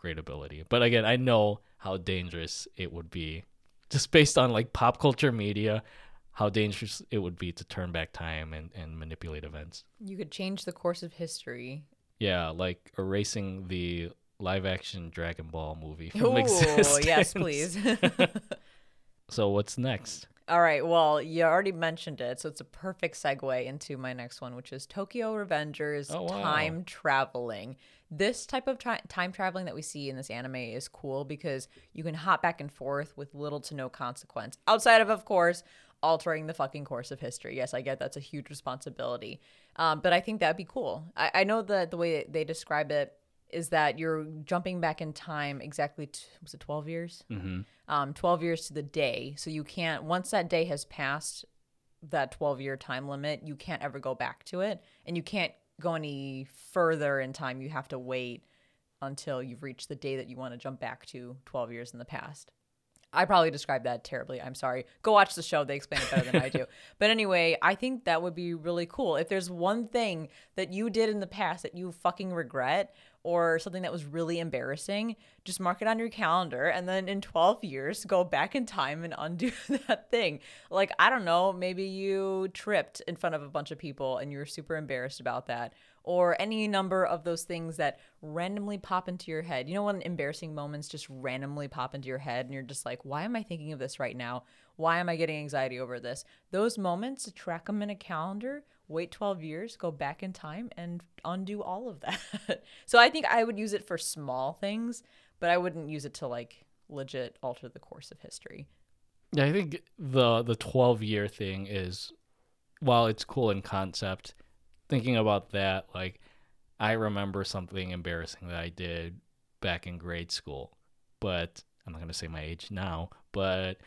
great ability. But again, I know how dangerous it would be just based on like pop culture media, how dangerous it would be to turn back time and, and manipulate events. You could change the course of history. Yeah, like erasing the live action Dragon Ball movie from Oh, existence. yes, please. so what's next? All right. Well, you already mentioned it, so it's a perfect segue into my next one, which is Tokyo Revengers Oh, wow. time traveling. This type of tri- time traveling that we see in this anime is cool because you can hop back and forth with little to no consequence, outside of, of course, altering the fucking course of history. Yes, I get that's a huge responsibility, um, but I think that'd be cool. I, I know that the way they describe it is that you're jumping back in time exactly was it 12 years? Mm-hmm. Um 12 years to the day. So you can't once that day has passed that 12 year time limit, you can't ever go back to it and you can't go any further in time. You have to wait until you've reached the day that you want to jump back to 12 years in the past. I probably described that terribly. I'm sorry. Go watch the show. They explain it better than I do. But anyway, I think that would be really cool. If there's one thing that you did in the past that you fucking regret or something that was really embarrassing, just mark it on your calendar and then in 12 years go back in time and undo that thing. Like, I don't know, maybe you tripped in front of a bunch of people and you were super embarrassed about that or any number of those things that randomly pop into your head. You know when embarrassing moments just randomly pop into your head and you're just like, why am I thinking of this right now? Why am I getting anxiety over this? Those moments, track them in a calendar, wait 12 years, go back in time and undo all of that. so I think I would use it for small things, but I wouldn't use it to like legit alter the course of history. Yeah, I think the the 12 year thing is while it's cool in concept, thinking about that, like I remember something embarrassing that I did back in grade school, but I'm not going to say my age now, but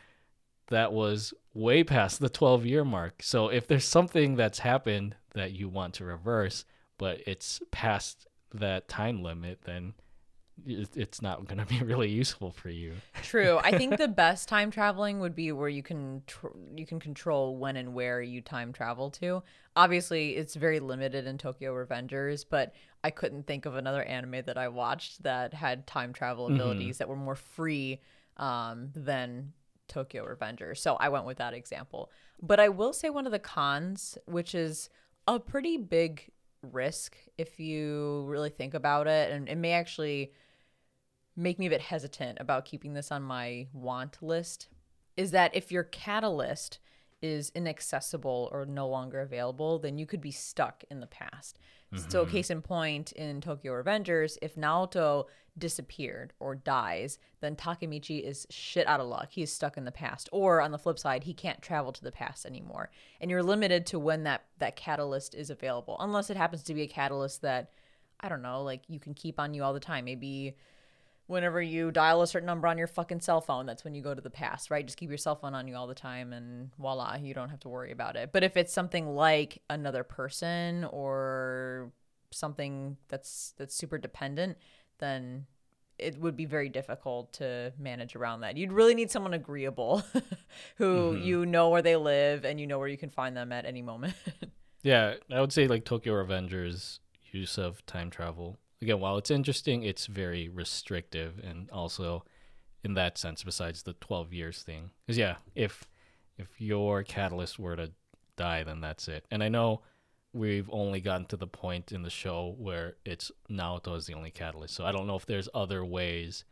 that was way past the 12 year mark. So if there's something that's happened that you want to reverse, but it's past that time limit, then it's not going to be really useful for you. True. I think the best time traveling would be where you can tr- you can control when and where you time travel to. Obviously, it's very limited in Tokyo Revengers, but I couldn't think of another anime that I watched that had time travel mm-hmm. abilities mm-hmm. that were more free um, than Tokyo Revengers. So I went with that example. But I will say one of the cons, which is a pretty big risk if you really think about it, and it may actually make me a bit hesitant about keeping this on my want list is that if your catalyst is inaccessible or no longer available, then you could be stuck in the past. Mm-hmm. So, case in point, in Tokyo Revengers, if Naoto disappeared or dies, then Takemichi is shit out of luck. He's stuck in the past. Or on the flip side, he can't travel to the past anymore. And you're limited to when that, that catalyst is available, unless it happens to be a catalyst that, I don't know, like you can keep on you all the time. Maybe whenever you dial a certain number on your fucking cell phone, that's when you go to the past, right? Just keep your cell phone on you all the time and voila, you don't have to worry about it. But if it's something like another person or something that's that's super dependent, then it would be very difficult to manage around that. You'd really need someone agreeable who mm-hmm. you know where they live and you know where you can find them at any moment. yeah, I would say like Tokyo Revengers use of time travel again, while it's interesting, it's very restrictive, and also in that sense, besides the twelve years thing, because yeah, if if your catalyst were to die, then that's it. And I know we've only gotten to the point in the show where it's Naoto is the only catalyst, so I don't know if there's other ways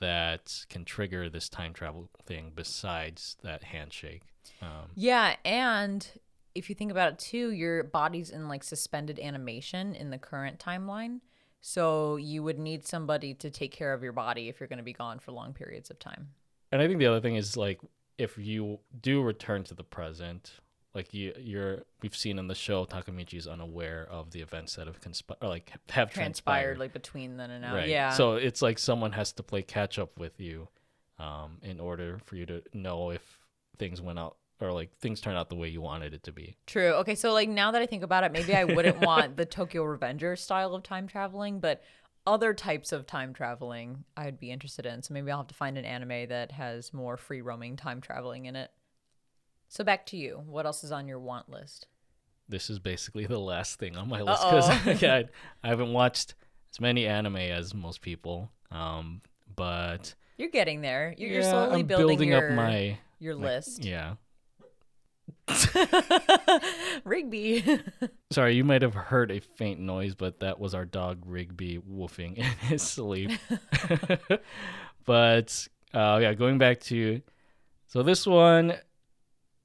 that can trigger this time travel thing besides that handshake. Um, yeah, and if you think about it too, your body's in like suspended animation in the current timeline. So you would need somebody to take care of your body if you're going to be gone for long periods of time. And I think the other thing is like if you do return to the present, like you you're we've seen in the show Takemichi is unaware of the events that have conspired or like have transpired, transpired like between then and now. Right. Yeah. So it's like someone has to play catch up with you um in order for you to know if things went out or like things turned out the way you wanted it to be. True. Okay, so like now that I think about it, maybe I wouldn't want the Tokyo Revenger style of time traveling, but other types of time traveling I'd be interested in. So maybe I'll have to find an anime that has more free roaming time traveling in it. So back to you. What else is on your want list? This is basically the last thing on my list because yeah, I, I haven't watched as many anime as most people. Um, but you're getting there. You're, yeah, you're slowly building, building your, up my your my, list. Yeah. Rigby. Sorry, you might have heard a faint noise, but that was our dog Rigby woofing in his sleep. but uh, yeah, going back to so this one,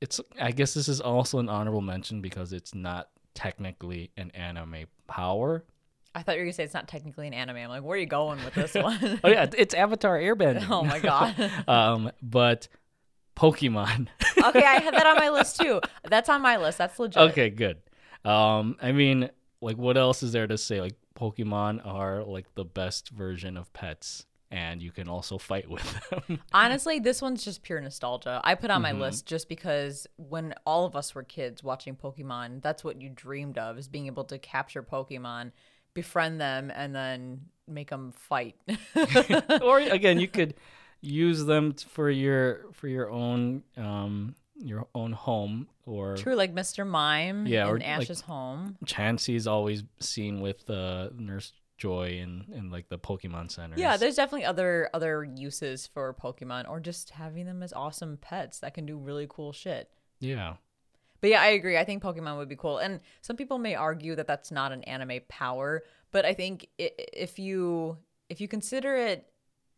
it's I guess this is also an honorable mention because it's not technically an anime power. I thought you were gonna say it's not technically an anime. I'm like, where are you going with this one? oh yeah, it's Avatar Airbender. oh my god. um, but Pokemon. okay, I had that on my list too. That's on my list. That's legit. Okay, good. Um, I mean, like, what else is there to say? Like, Pokemon are like the best version of pets, and you can also fight with them. Honestly, this one's just pure nostalgia. I put on Mm-hmm. my list just because when all of us were kids watching Pokemon, that's what you dreamed of is being able to capture Pokemon, befriend them, and then make them fight. or again, you could use them for your for your own um your own home or True, like Mr. Mime Yeah, in or, like- Ash's home. Chansey's always seen with uh, Nurse Joy in, in like the Pokemon centers. Yeah, there's definitely other other uses for Pokemon, or just having them as awesome pets that can do really cool shit. yeah. But yeah, I agree. I think Pokemon would be cool. And some people may argue that that's not an anime power, but I think if you if you consider it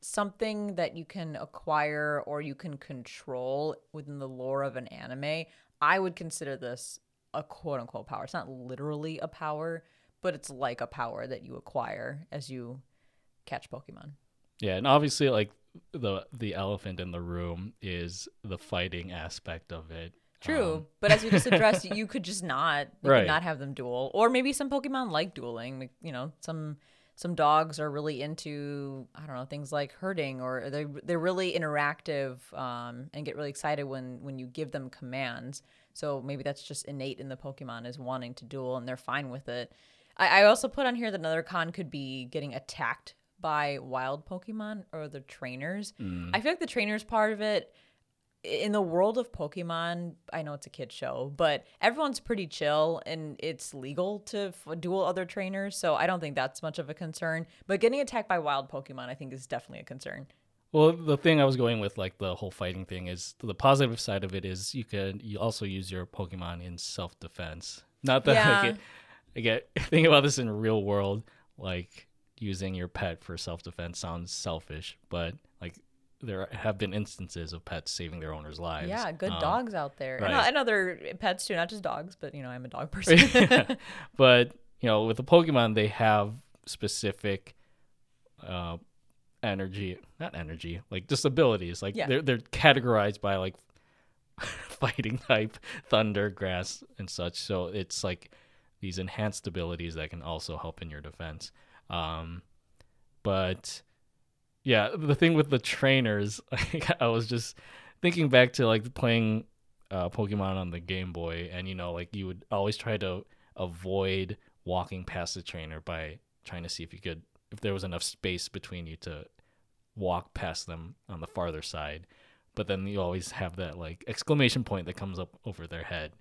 something that you can acquire or you can control within the lore of an anime, I would consider this a quote unquote power. It's not literally a power, but it's like a power that you acquire as you catch Pokemon. Yeah, and obviously like the the elephant in the room is the fighting aspect of it. True, Um, but as we just addressed, you could just not, you Right. could not have them duel, or maybe some Pokemon like dueling. Like, You know, some some dogs are really into I don't know things like herding, or they they're really interactive um, and get really excited when when you give them commands. So maybe that's just innate in the Pokemon is wanting to duel, and they're fine with it. I, I also put on here that another con could be getting attacked by wild Pokemon or the trainers. Mm. I feel like the trainers part of it in the world of Pokemon, I know it's a kid show, but everyone's pretty chill and it's legal to f- duel other trainers, so I don't think that's much of a concern. But getting attacked by wild Pokemon, I think, is definitely a concern. Well, the thing I was going with, like the whole fighting thing, is the positive side of it is you can you also use your Pokemon in self defense. Not that Yeah. like, I get think about this in real world, like using your pet for self defense sounds selfish, but like there have been instances of pets saving their owners' lives. Yeah, good Um, dogs out there, and, right. and other pets too, not just dogs. But you know, I'm a dog person. but you know, with the Pokemon, they have specific uh, energy, not energy, like just abilities. Like Yeah. they're they're categorized by like fighting type, thunder, grass, and such. So it's like these enhanced abilities that can also help in your defense. Um, but yeah, the thing with the trainers, like, I was just thinking back to like playing uh, Pokemon on the Game Boy, and you know, like you would always try to avoid walking past the trainer by trying to see if you could, if there was enough space between you to walk past them on the farther side. But then you always have that like exclamation point that comes up over their head,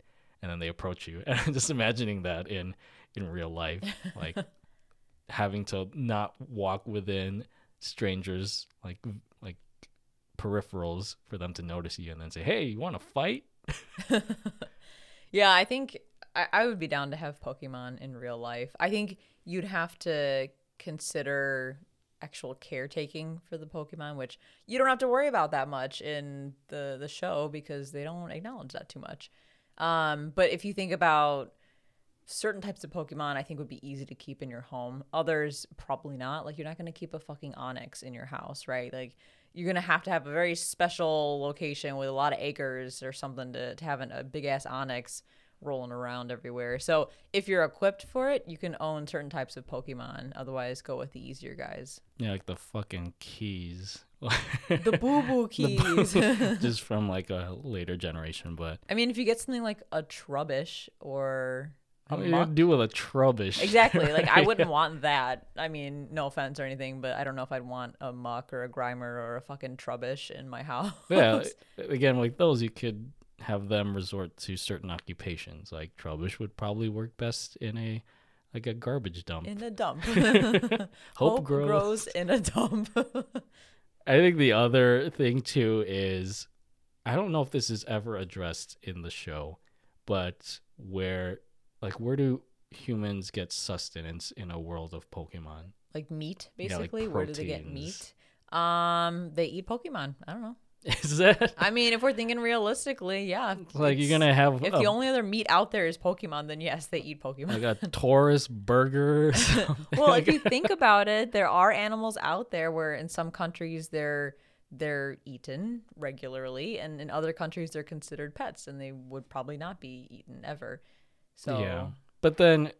and then they approach you. And I'm just imagining that in in real life, like having to not walk within strangers like like peripherals for them to notice you and then say, "Hey, you want to fight?" Yeah, I think I, I would be down to have Pokemon in real life. I think you'd have to consider actual caretaking for the Pokemon, which you don't have to worry about that much in the the show because they don't acknowledge that too much. Um, but if you think about certain types of Pokemon, I think would be easy to keep in your home. Others probably not. Like you're not going to keep a fucking Onix in your house, right? Like you're gonna have to have a very special location with a lot of acres or something to, to have an, a big ass Onix rolling around everywhere. So if you're equipped for it, you can own certain types of Pokemon. Otherwise, go with the easier guys. Yeah, like the fucking keys. The boo boo keys. just from like a later generation, but I mean, if you get something like a Trubbish or a what do you do with a trubbish? Exactly. Like I wouldn't want that. I mean, no offense or anything, but I don't know if I'd want a Muk or a grimer or a fucking trubbish in my house. yeah, again, like those, you could have them resort to certain occupations. Like trubbish would probably work best in a like a garbage dump. in a dump. Hope Hope grows. grows in a dump. I think the other thing too is I don't know if this is ever addressed in the show, but where like where do humans get sustenance in a world of Pokemon? like meat, Yeah, like basically. Where do they get meat? Um, they eat Pokemon. I don't know. Is that I mean, if we're thinking realistically, yeah. like you're gonna have If a, the only other meat out there is Pokemon, then yes, they eat Pokemon. like a Tauros burger? Well, if you think about it, there are animals out there where in some countries they're they're eaten regularly, and in other countries they're considered pets, and they would probably not be eaten ever. So Yeah. But then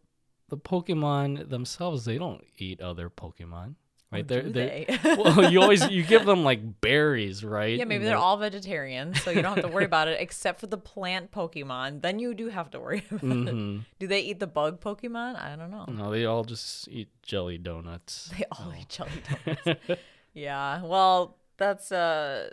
the Pokemon themselves, they don't eat other Pokemon, right? Or do they? well, you always you give them like berries, right? yeah, maybe And they're all vegetarians, so you don't have to worry about it, except for the plant Pokemon. Then you do have to worry about it. Mhm. Do they eat the bug Pokemon? I don't know. No, they all just eat jelly donuts. They all eat jelly donuts. yeah. Well, that's uh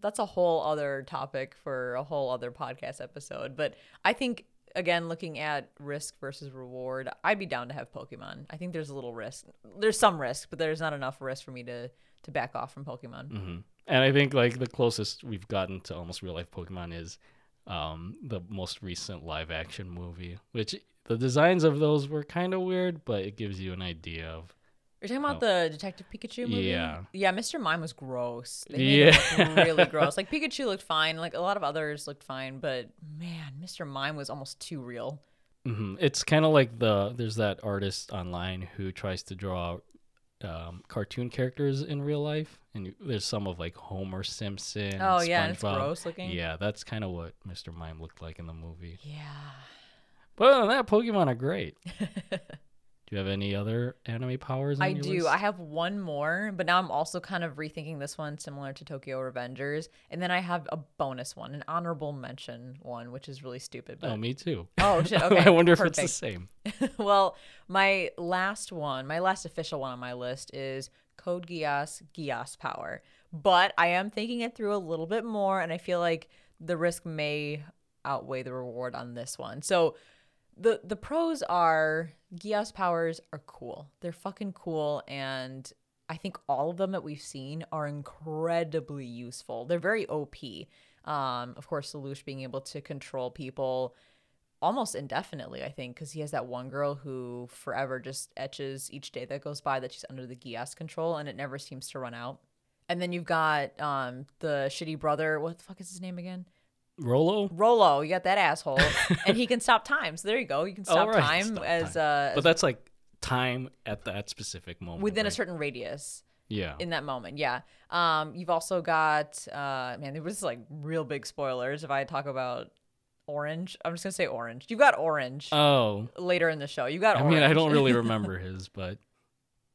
that's a whole other topic for a whole other podcast episode. But I think again, looking at risk versus reward, I'd be down to have Pokemon. I think there's a little risk. There's some risk, but there's not enough risk for me to to back off from Pokemon. hmm And I think like the closest we've gotten to almost real life Pokemon is um, the most recent live action movie, which the designs of those were kind of weird, but it gives you an idea of You're talking about the Detective Pikachu movie? Yeah. Yeah, Mr. Mime was gross. They Yeah. really gross. Like Pikachu looked fine. Like a lot of others looked fine, but man, Mr. Mime was almost too real. hmm It's kind of like the there's that artist online who tries to draw um, cartoon characters in real life, and you, there's some of like Homer Simpson. Oh yeah, and it's gross looking. Yeah, that's kind of what Mr. Mime looked like in the movie. Yeah. But other than that, Pokemon are great. do you have any other anime powers? I do. list? I have one more, but now I'm also kind of rethinking this one similar to Tokyo Revengers. And then I have a bonus one, an honorable mention one, which is really stupid. Oh, but Oh, me too. Oh, shit. Okay. I wonder if it's the same. well, my last one, my last official one on my list is Code Geass Geass Power. But I am thinking it through a little bit more, and I feel like the risk may outweigh the reward on this one. So the the pros are Geass powers are cool. They're fucking cool, and I think all of them that we've seen are incredibly useful. They're very OP. Um, of course, Lelouch being able to control people almost indefinitely, I think, because he has that one girl who forever just etches each day that goes by that she's under the Geass control, and it never seems to run out. And then you've got um, the shitty brother. What the fuck is his name again? Rolo? Rolo. You got that asshole, and he can stop time. So there you go. You can Oh, stop right, time stop as time. uh, But that's like time at that specific moment. within a certain radius. Yeah. in that moment. Yeah. Um, you've also got uh, man, there was like real big spoilers. If I talk about Orange, I'm just gonna say Orange. You've got Orange Oh, later in the show. You got. I Orange. mean, I don't really remember his, but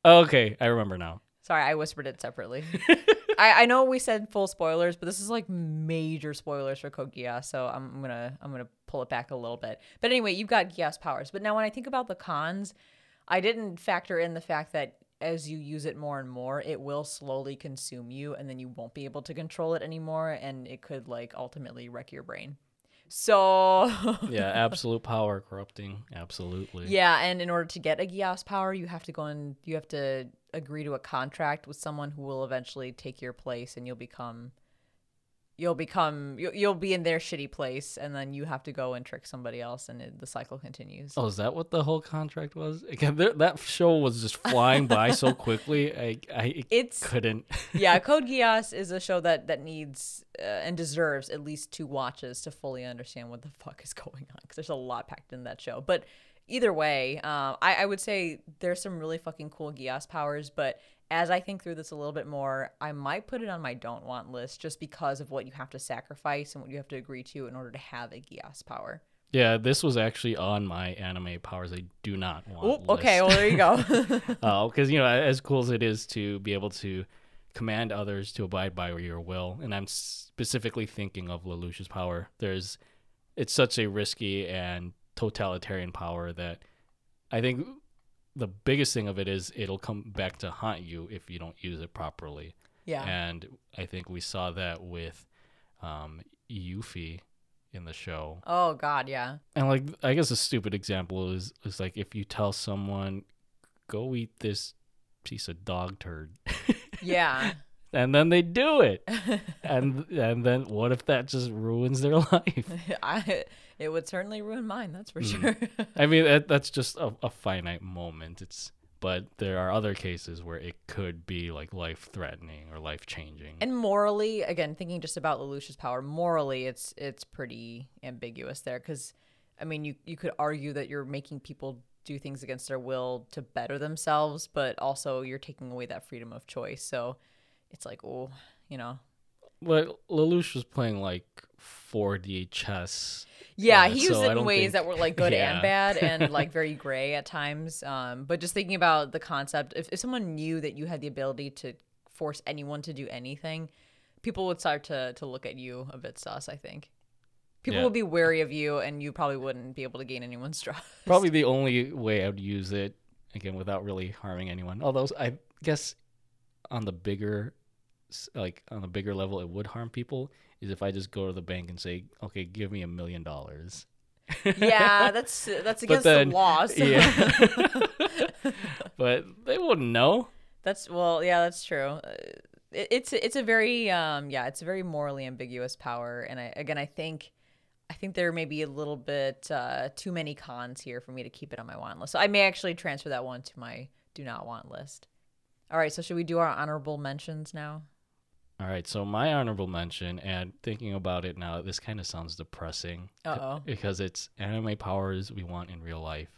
oh, okay, I remember now. Sorry, I whispered it separately. I, I know we said full spoilers, but this is like major spoilers for Code Geass, so I'm gonna I'm gonna pull it back a little bit. But anyway, you've got Geass powers. But now when I think about the cons, I didn't factor in the fact that as you use it more and more, it will slowly consume you, and then you won't be able to control it anymore, and it could like ultimately wreck your brain. So Yeah, absolute power corrupting. Absolutely. Yeah, and in order to get a Geass power, you have to go and you have to agree to a contract with someone who will eventually take your place, and you'll become, you'll become, you'll, you'll be in their shitty place, and then you have to go and trick somebody else, and it, the cycle continues. Oh, is that what the whole contract was? Again, there, that show was just flying by so quickly. I, I It's couldn't. yeah, Code Geass is a show that that needs uh, and deserves at least two watches to fully understand what the fuck is going on because there's a lot packed in that show. But either way, um, I, I would say there's some really fucking cool Geass powers. But as I think through this a little bit more, I might put it on my don't want list just because of what you have to sacrifice and what you have to agree to in order to have a Geass power. Yeah, this was actually on my anime powers. I do not want. Oop, okay, well there you go. Oh, because you know, as cool as it is to be able to command others to abide by your will, and I'm specifically thinking of Lelouch's power. There's, it's such a risky and totalitarian power that I think the biggest thing of it is it'll come back to haunt you if you don't use it properly. yeah. And I think we saw that with um, Euphie in the show. Oh God, yeah. And like I guess a stupid example is is like if you tell someone go eat this piece of dog turd Yeah. and then they do it. and and then what if that just ruins their life? I, it would certainly ruin mine, that's for Mm. sure. I mean that, that's just a, a finite moment. It's but there are other cases where it could be like life threatening or life changing. And morally, again, thinking just about Lelouch's power, morally, it's it's pretty ambiguous there because, I mean, you you could argue that you're making people do things against their will to better themselves, but also you're taking away that freedom of choice. So, it's like, oh, you know, but Lelouch was playing like 4D chess. Yeah, Yeah, he used so it in ways think- that were like good Yeah. and bad and like very gray at times. Um, but just thinking about the concept, if, if someone knew that you had the ability to force anyone to do anything, people would start to to look at you a bit sus. I think people Yeah. would be wary of you, and you probably wouldn't be able to gain anyone's trust. Probably the only way I would use it again without really harming anyone. Although I guess on the bigger, like on a bigger level, it would harm people. Is if I just go to the bank and say, "Okay, give me a million dollars." yeah, that's that's against then- the law. so- Yeah. but they wouldn't know. That's well, yeah, that's true. Uh, It, it's it's a very um yeah, it's a very morally ambiguous power, and I again I think I think there may be a little bit uh, too many cons here for me to keep it on my want list. So I may actually transfer that one to my do not want list. All right, so should we do our honorable mentions now? All right, so my honorable mention, and thinking about it now, this kind of sounds depressing. Uh oh. Because it's anime powers we want in real life.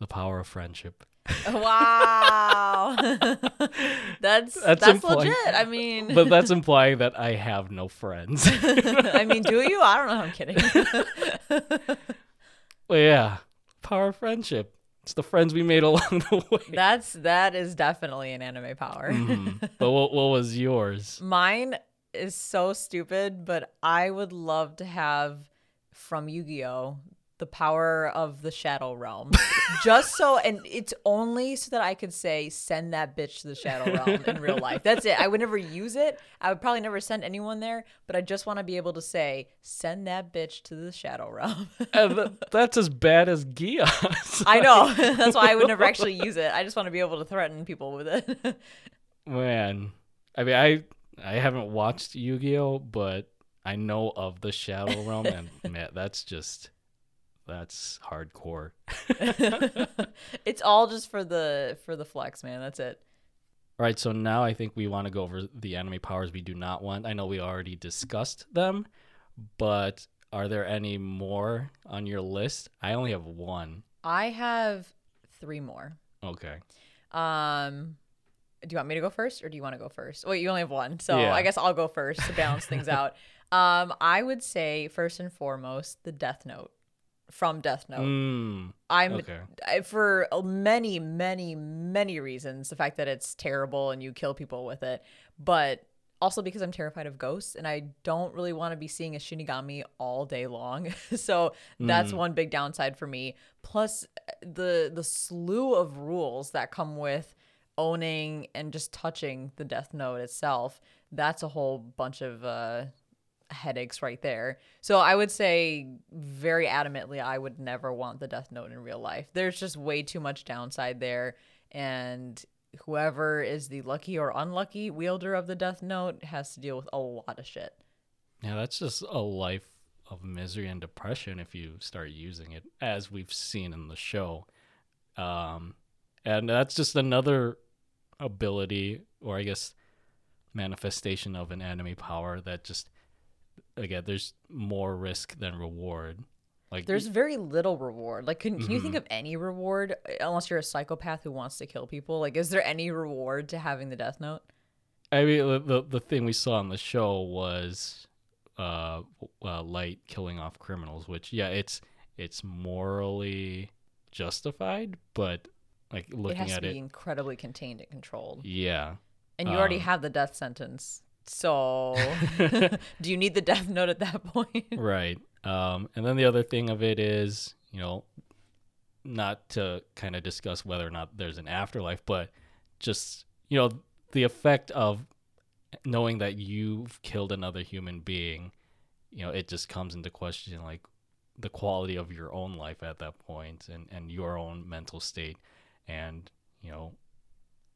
The power of friendship. wow, that's that's, That's legit. I mean, But that's implying that I have no friends. I mean, do you? I don't know. I'm kidding. well, yeah, power of friendship. It's the friends we made along the way. that's that is definitely an anime power. Mhm. But what, what was yours? Mine is so stupid, but I would love to have from Yu-Gi-Oh the power of the Shadow Realm. Just so and it's only so that I could say send that bitch to the Shadow Realm in real life. That's it. I would never use it. I would probably never send anyone there, but I just want to be able to say send that bitch to the Shadow Realm. Th- that's as bad as Geass. I know. That's why I would never actually use it. I just want to be able to threaten people with it. Man, I mean, I I haven't watched Yu-Gi-Oh, but I know of the Shadow Realm, and man, that's just that's hardcore. it's all just for the for the flex, man. That's it. All right, so now I think we want to go over the anime powers we do not want. I know we already discussed them, but are there any more on your list? I only have one. I have three more. Okay. Um, do you want me to go first, or do you want to go first? Wait, you only have one, so Yeah. I guess I'll go first to balance things out. Um, I would say first and foremost the Death Note from Death Note. Mm, I'm okay. I- for many, many, many reasons. The fact that it's terrible and you kill people with it, but also because I'm terrified of ghosts and I don't really want to be seeing a Shinigami all day long. so that's Mm. one big downside for me. Plus the the slew of rules that come with owning and just touching the Death Note itself. That's a whole bunch of uh headaches right there. So I would say very adamantly I would never want the Death Note in real life. There's just way too much downside there and whoever is the lucky or unlucky wielder of the Death Note has to deal with a lot of shit. Yeah, that's just a life of misery and depression if you start using it, as we've seen in the show. Um, and that's just another ability, or I guess manifestation of an anime power that just, again, there's more risk than reward. Like There's very little reward. Like can, can you think Mhm. of any reward unless you're a psychopath who wants to kill people? Like is there any reward to having the Death Note? I mean, the the, thing we saw on the show was uh, uh, light killing off criminals, which yeah, it's it's morally justified, but like it looking has to at be it, incredibly contained and controlled. yeah, And you already Um, have the death sentence. So do you need the death note at that point? right. Um, and then the other thing of it is, you know, not to kind of discuss whether or not there's an afterlife, but just you know the effect of knowing that you've killed another human being you know it just comes into question like the quality of your own life at that point and and your own mental state and you know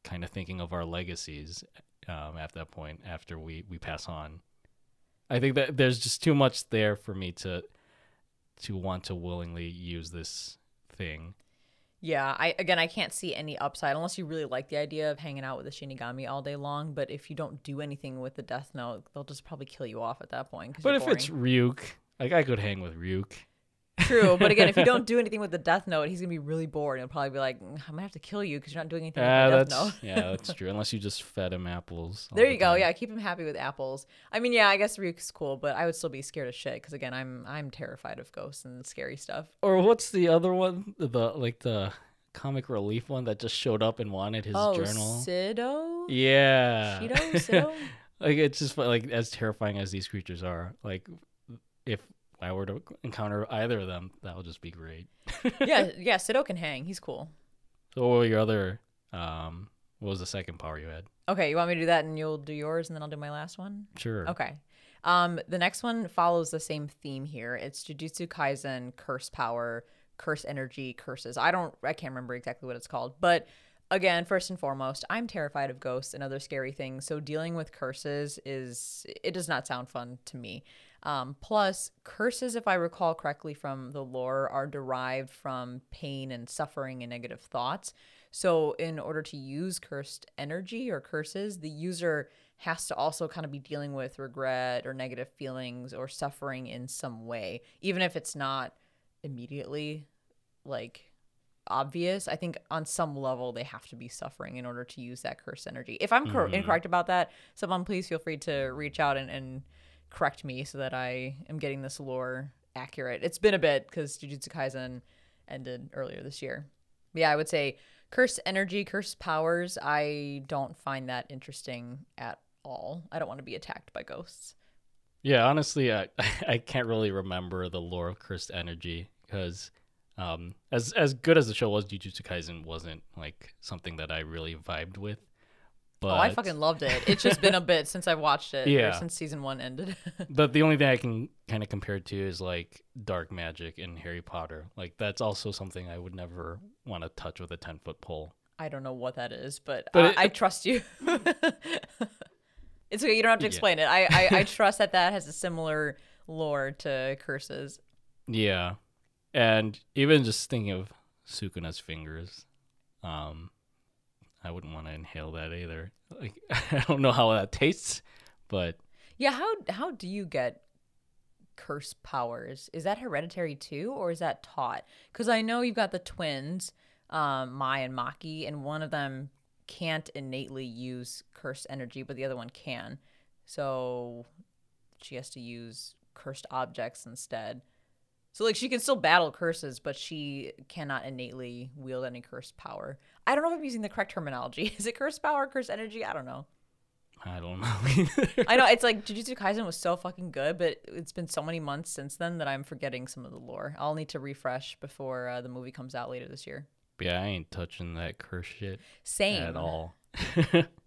kind of thinking of our legacies um, at that point after we we pass on i think that there's just too much there for me to to want to willingly use this thing Yeah, I again I can't see any upside unless you really like the idea of hanging out with the Shinigami all day long. But if you don't do anything with the Death Note, they'll just probably kill you off at that point. but if it's ryuk like i could hang with ryuk True, but again, if you don't do anything with the Death Note, he's gonna be really bored. He'll probably be like, "Mm, "I'm gonna have to kill you because you're not doing anything Yeah, with the Death that's Note." yeah, that's true. Unless you just fed him apples. There the you go. time. Yeah, keep him happy with apples. I mean, yeah, I guess Ryuk's cool, but I would still be scared of shit because again, I'm I'm terrified of ghosts and scary stuff. Or what's the other one? The like the comic relief one that just showed up and wanted his oh, journal. Sidoh, Yeah. Shido, Sidoh. like it's just like as terrifying as these creatures are. Like if I were to encounter either of them, that would just be great. yeah, yeah, Sidoh can hang. He's cool. So what were your other? Um, what was the second power you had? Okay, you want me to do that and you'll do yours and then I'll do my last one? Sure. Okay. Um, the next one follows the same theme here. It's Jujutsu Kaisen curse power, curse energy, curses. I don't I can't remember exactly what it's called, but again, first and foremost, I'm terrified of ghosts and other scary things. So dealing with curses is it does not sound fun to me. Um, plus, curses, if I recall correctly from the lore, are derived from pain and suffering and negative thoughts. So, in order to use cursed energy or curses, the user has to also kind of be dealing with regret or negative feelings or suffering in some way, even if it's not immediately like obvious. I think on some level they have to be suffering in order to use that curse energy. If I'm cor- Mhm. incorrect about that, someone please feel free to reach out and, and correct me so that I am getting this lore accurate. It's been a bit because Jujutsu Kaisen ended earlier this year. Yeah, I would say curse energy, curse powers. I don't find that interesting at all. I don't want to be attacked by ghosts. Yeah, honestly, I I can't really remember the lore of cursed energy because um, as as good as the show was, Jujutsu Kaisen wasn't like something that I really vibed with. But oh, I fucking loved it. It's just been a bit since I've watched it. Yeah. since season one ended. but the only thing I can kind of compare it to is like dark magic in Harry Potter. Like that's also something I would never want to touch with a ten foot pole. I don't know what that is, but, But uh, it- I trust you. it's okay. You don't have to Yeah. explain it. I, I, I trust that that has a similar lore to curses. Yeah, and even just thinking of Sukuna's fingers, um, I wouldn't want to inhale that either. Like I don't know how that tastes, but Yeah, how how do you get curse powers? Is that hereditary too, or is that taught? Because I know you've got the twins, um, Mai and Maki, and one of them can't innately use curse energy, but the other one can. So she has to use cursed objects instead. So like she can still battle curses, but she cannot innately wield any curse power. I don't know if I'm using the correct terminology. Is it curse power, curse energy? I don't know. I don't know. either. I know it's like Jujutsu Kaisen was so fucking good, but it's been so many months since then that I'm forgetting some of the lore. I'll need to refresh before uh, the movie comes out later this year. yeah, I ain't touching that curse shit Same. at all.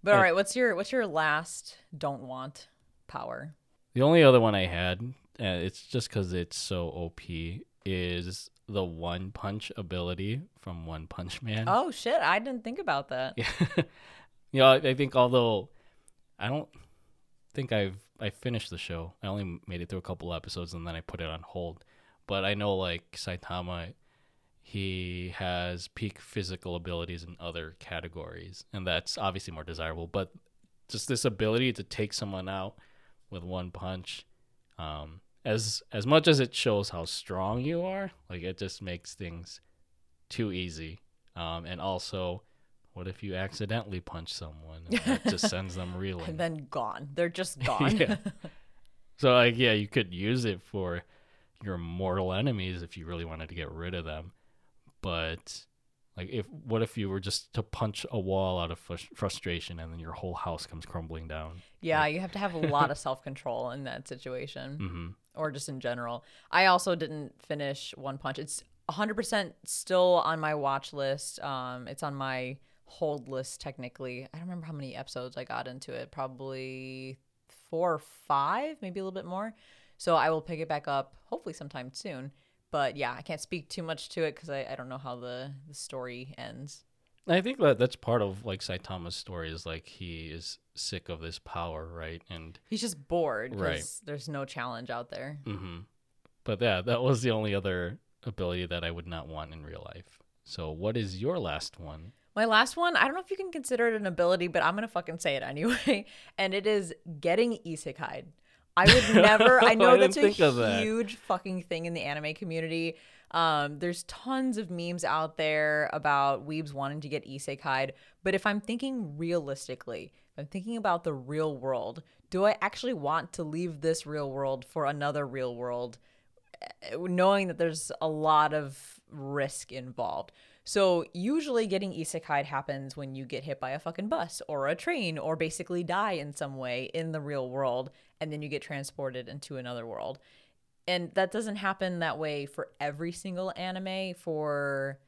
But all right, what's your what's your last don't want power? The only other one I had, uh, it's just because it's so OP, is the One Punch ability from One Punch Man. Oh shit, I didn't think about that. Yeah. you know, I, I think although I don't think I've I finished the show. I only made it through a couple episodes and then I put it on hold. But I know like Saitama he has peak physical abilities in other categories and that's obviously more desirable, but just this ability to take someone out with one punch um as as much as it shows how strong you are, like it just makes things too easy. Um and also what if you accidentally punch someone that just sends them reeling? And then gone. They're just gone. Yeah. So like yeah, you could use it for your mortal enemies if you really wanted to get rid of them. But like if what if you were just to punch a wall out of frus- frustration and then your whole house comes crumbling down? yeah, you have to have a lot of self control in that situation. Mhm. or just in general. I also didn't finish One Punch. It's 100% still on my watch list. Um, it's on my hold list technically. I don't remember how many episodes I got into it. Probably four or five, maybe a little bit more. So I will pick it back up hopefully sometime soon. But yeah, I can't speak too much to it because I, I don't know how the, the story ends. I think that that's part of like Saitama's story is like he is sick of this power, right? And He's just bored Right. there's no challenge out there. hmm But yeah, that was the only other ability that I would not want in real life. So what is your last one? My last one, I don't know if you can consider it an ability, but I'm gonna fucking say it anyway. And it is getting isekai. I would never. I I know didn't that's a of that. huge fucking thing in the anime community. Um, there's tons of memes out there about weebs wanting to get isekai'd. But if I'm thinking realistically, if I'm thinking about the real world, do I actually want to leave this real world for another real world, eh, knowing that there's a lot of risk involved? So usually getting isekai'd happens when you get hit by a fucking bus or a train or basically die in some way in the real world and then you get transported into another world. And that doesn't happen that way for every single anime for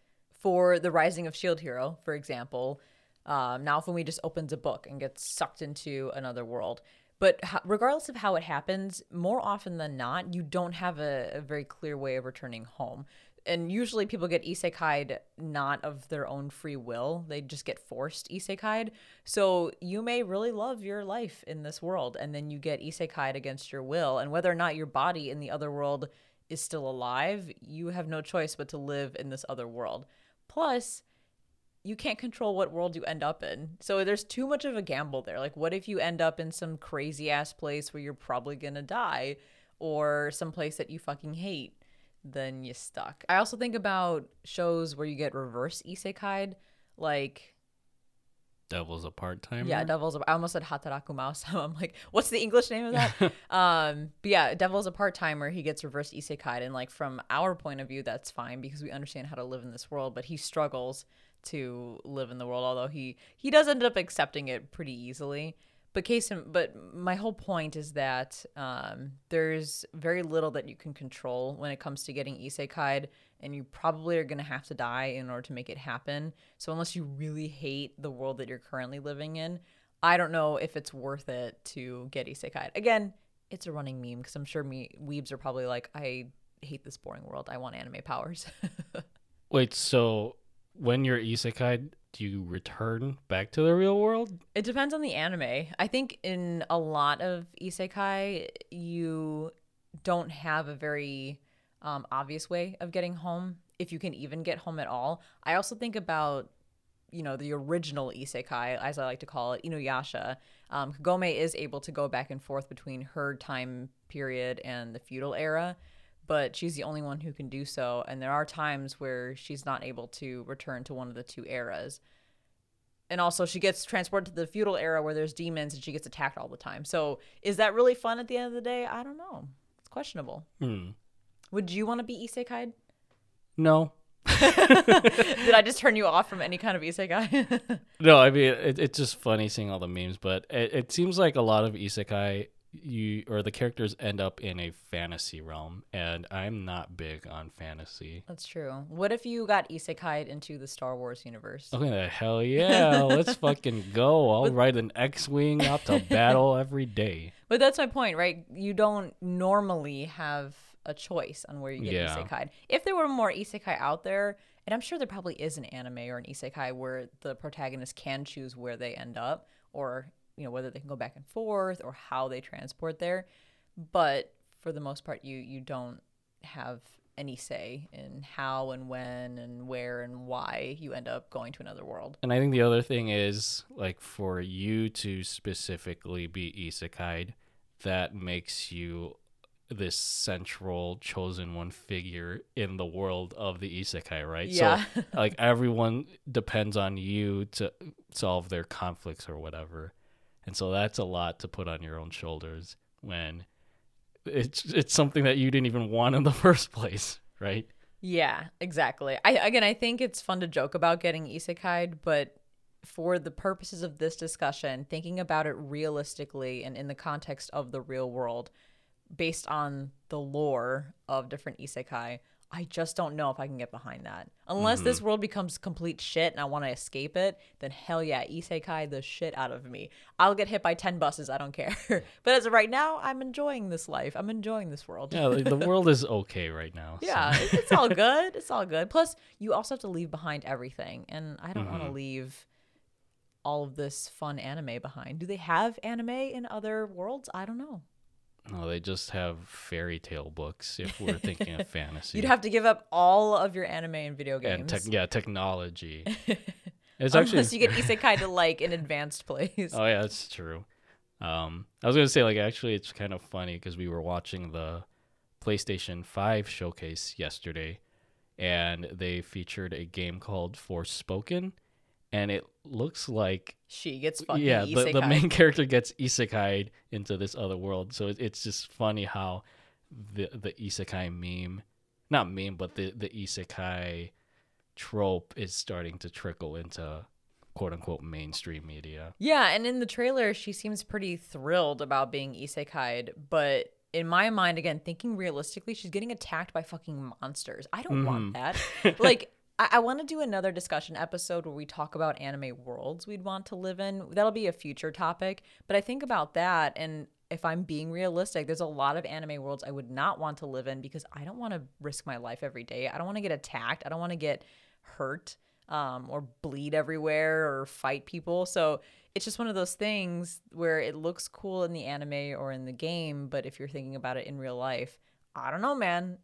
for the Rising of Shield Hero, for example. Um, Naofumi just opens a book and gets sucked into another world. But regardless of how it happens, more often than not, you don't have a, a very clear way of returning home. And usually people get isekai'd not of their own free will. They just get forced isekai'd. So you may really love your life in this world and then you get isekai'd against your will. And whether or not your body in the other world is still alive, you have no choice but to live in this other world. Plus, you can't control what world you end up in. So there's too much of a gamble there. Like, what if you end up in some crazy ass place where you're probably gonna die, or some place that you fucking hate? Then you're stuck. I also think about shows where you get reverse isekai'd, like Devil's a part timer. yeah, Devil's. A, I almost said Hataraku Maou. I'm like, what's the English name of that? um, but yeah, Devil's a part timer. He gets reverse isekai, and like from our point of view, that's fine because we understand how to live in this world. But he struggles to live in the world, although he he does end up accepting it pretty easily. But case, in, but my whole point is that um, there's very little that you can control when it comes to getting isekai'd, and you probably are going to have to die in order to make it happen. So unless you really hate the world that you're currently living in, I don't know if it's worth it to get isekai'd. Again, it's a running meme because I'm sure me weebs are probably like, I hate this boring world. I want anime powers. Wait, so when you're isekai, do you return back to the real world? It depends on the anime. I think in a lot of isekai, you don't have a very um, obvious way of getting home, if you can even get home at all. I also think about, you know, the original isekai, as I like to call it, Inuyasha. Um, Kagome is able to go back and forth between her time period and the feudal era, but she's the only one who can do so. And there are times where she's not able to return to one of the two eras and also she gets transported to the feudal era where there's demons and she gets attacked all the time. So is that really fun at the end of the day? I don't know. It's questionable. Hmm. Would you want to be isekai? No. Did I just turn you off from any kind of isekai? No, I mean it, it's just funny seeing all the memes, but it, it seems like a lot of isekai you or the characters end up in a fantasy realm, and I'm not big on fantasy. That's true. What if you got isekai into the Star Wars universe? Okay, the hell yeah, let's fucking go! I'll ride an X-wing out to battle every day. But that's my point, right? You don't normally have a choice on where you get Yeah. isekai. If there were more isekai out there, and I'm sure there probably is an anime or an isekai where the protagonist can choose where they end up or you know whether they can go back and forth or how they transport there. But for the most part you you don't have any say in how and when and where and why you end up going to another world. And I think the other thing is like for you to specifically be isekai, that makes you this central chosen one figure in the world of the isekai, right? Yeah. So like everyone depends on you to solve their conflicts or whatever. And so that's a lot to put on your own shoulders when it's it's something that you didn't even want in the first place, right? Yeah, exactly. I again, I think it's fun to joke about getting isekai, but for the purposes of this discussion, thinking about it realistically and in the context of the real world, based on the lore of different isekai, I just don't know if I can get behind that. Unless this mm-hmm. world becomes complete shit and I want to escape it, then hell yeah, isekai the shit out of me. I'll get hit by 10 buses, I don't care. but as of right now, I'm enjoying this life. I'm enjoying this world. Yeah, like, the world is okay right now. so- Yeah, it's it's all good. It's all good. Plus, you also have to leave behind everything, and I don't want to mm-hmm. leave all of this fun anime behind. Do they have anime in other worlds? I don't know. No, they just have fairy tale books if we're thinking of fantasy. You'd have to give up all of your anime and video games. and tech yeah, technology. It's Unless actually you get isekai to like an advanced place. Oh yeah, that's true. Um, I was gonna say like actually it's kind of funny because we were watching the PlayStation Five showcase yesterday, and they featured a game called Forspoken, and it looks like She gets fucking yeah the, the main character gets isekai'd into this other world. So it, it's just funny how the the isekai meme, not meme, but the the isekai trope is starting to trickle into quote unquote mainstream media. Yeah, and in the trailer, she seems pretty thrilled about being isekai'd, but in my mind, again, thinking realistically, she's getting attacked by fucking monsters. I don't want mm-hmm. that. like, I, I want to do another discussion episode where we talk about anime worlds we'd want to live in. That'll be a future topic. But I think about that, and if I'm being realistic, there's a lot of anime worlds I would not want to live in because I don't want to risk my life every day. I don't want to get attacked. I don't want to get hurt um, or bleed everywhere or fight people. So it's just one of those things where it looks cool in the anime or in the game, but if you're thinking about it in real life, I don't know, man.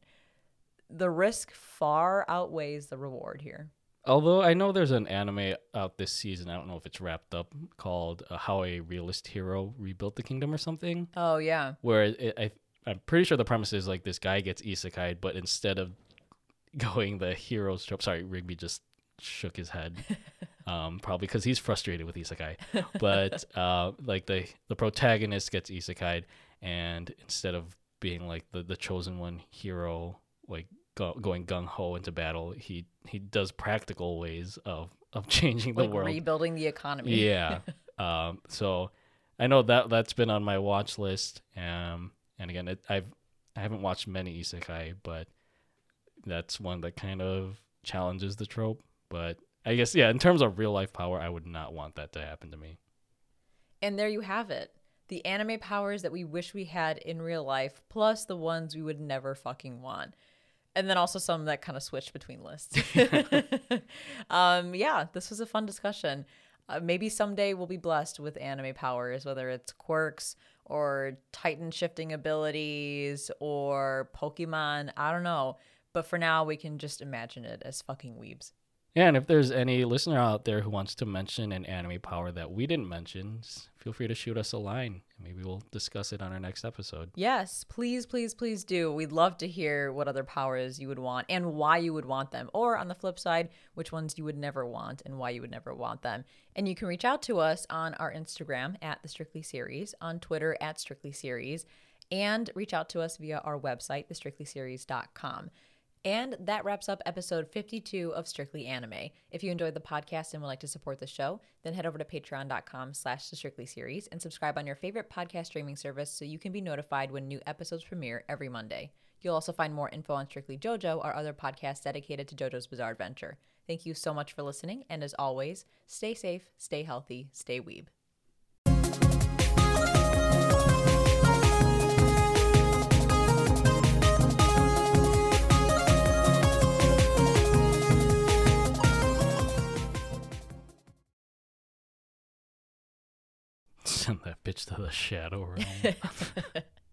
The risk far outweighs the reward here. Although I know there's an anime out this season, I don't know if it's wrapped up, called uh, "How a Realist Hero Rebuilt the Kingdom" or something. Oh yeah. where it, I, I'm pretty sure the premise is like this guy gets isekai, but instead of going the hero's trope, sorry, Rigby just shook his head, um, probably because he's frustrated with isekai. But uh, like the the protagonist gets isekai, and instead of being like the the chosen one hero, like go, going gung ho into battle, he he does practical ways of of changing the Like world. rebuilding the economy. Yeah. um, so I know that that's been on my watch list. Um, and again, it, I've I haven't watched many isekai, but that's one that kind of challenges the trope. But I guess yeah, in terms of real life power, I would not want that to happen to me. And there you have it. The anime powers that we wish we had in real life, plus the ones we would never fucking want. And then also some that kind of switched between lists. um, yeah, this was a fun discussion. Uh, maybe someday we'll be blessed with anime powers, whether it's quirks or Titan shifting abilities or Pokemon. I don't know. But for now, we can just imagine it as fucking weebs. And if there's any listener out there who wants to mention an anime power that we didn't mention, feel free to shoot us a line. Maybe we'll discuss it on our next episode. Yes, please, please, please do. We'd love to hear what other powers you would want and why you would want them. Or on the flip side, which ones you would never want and why you would never want them. And you can reach out to us on our Instagram at the Strictly Series, on Twitter at Strictly Series, and reach out to us via our website, thestrictlyseries.com. And that wraps up episode 52 of Strictly Anime. If you enjoyed the podcast and would like to support the show, then head over to patreon.com slash the Strictly Series and subscribe on your favorite podcast streaming service so you can be notified when new episodes premiere every Monday. You'll also find more info on Strictly JoJo, our other podcast dedicated to JoJo's Bizarre Adventure. Thank you so much for listening, and as always, stay safe, stay healthy, stay weeb. Send that bitch to the shadow realm.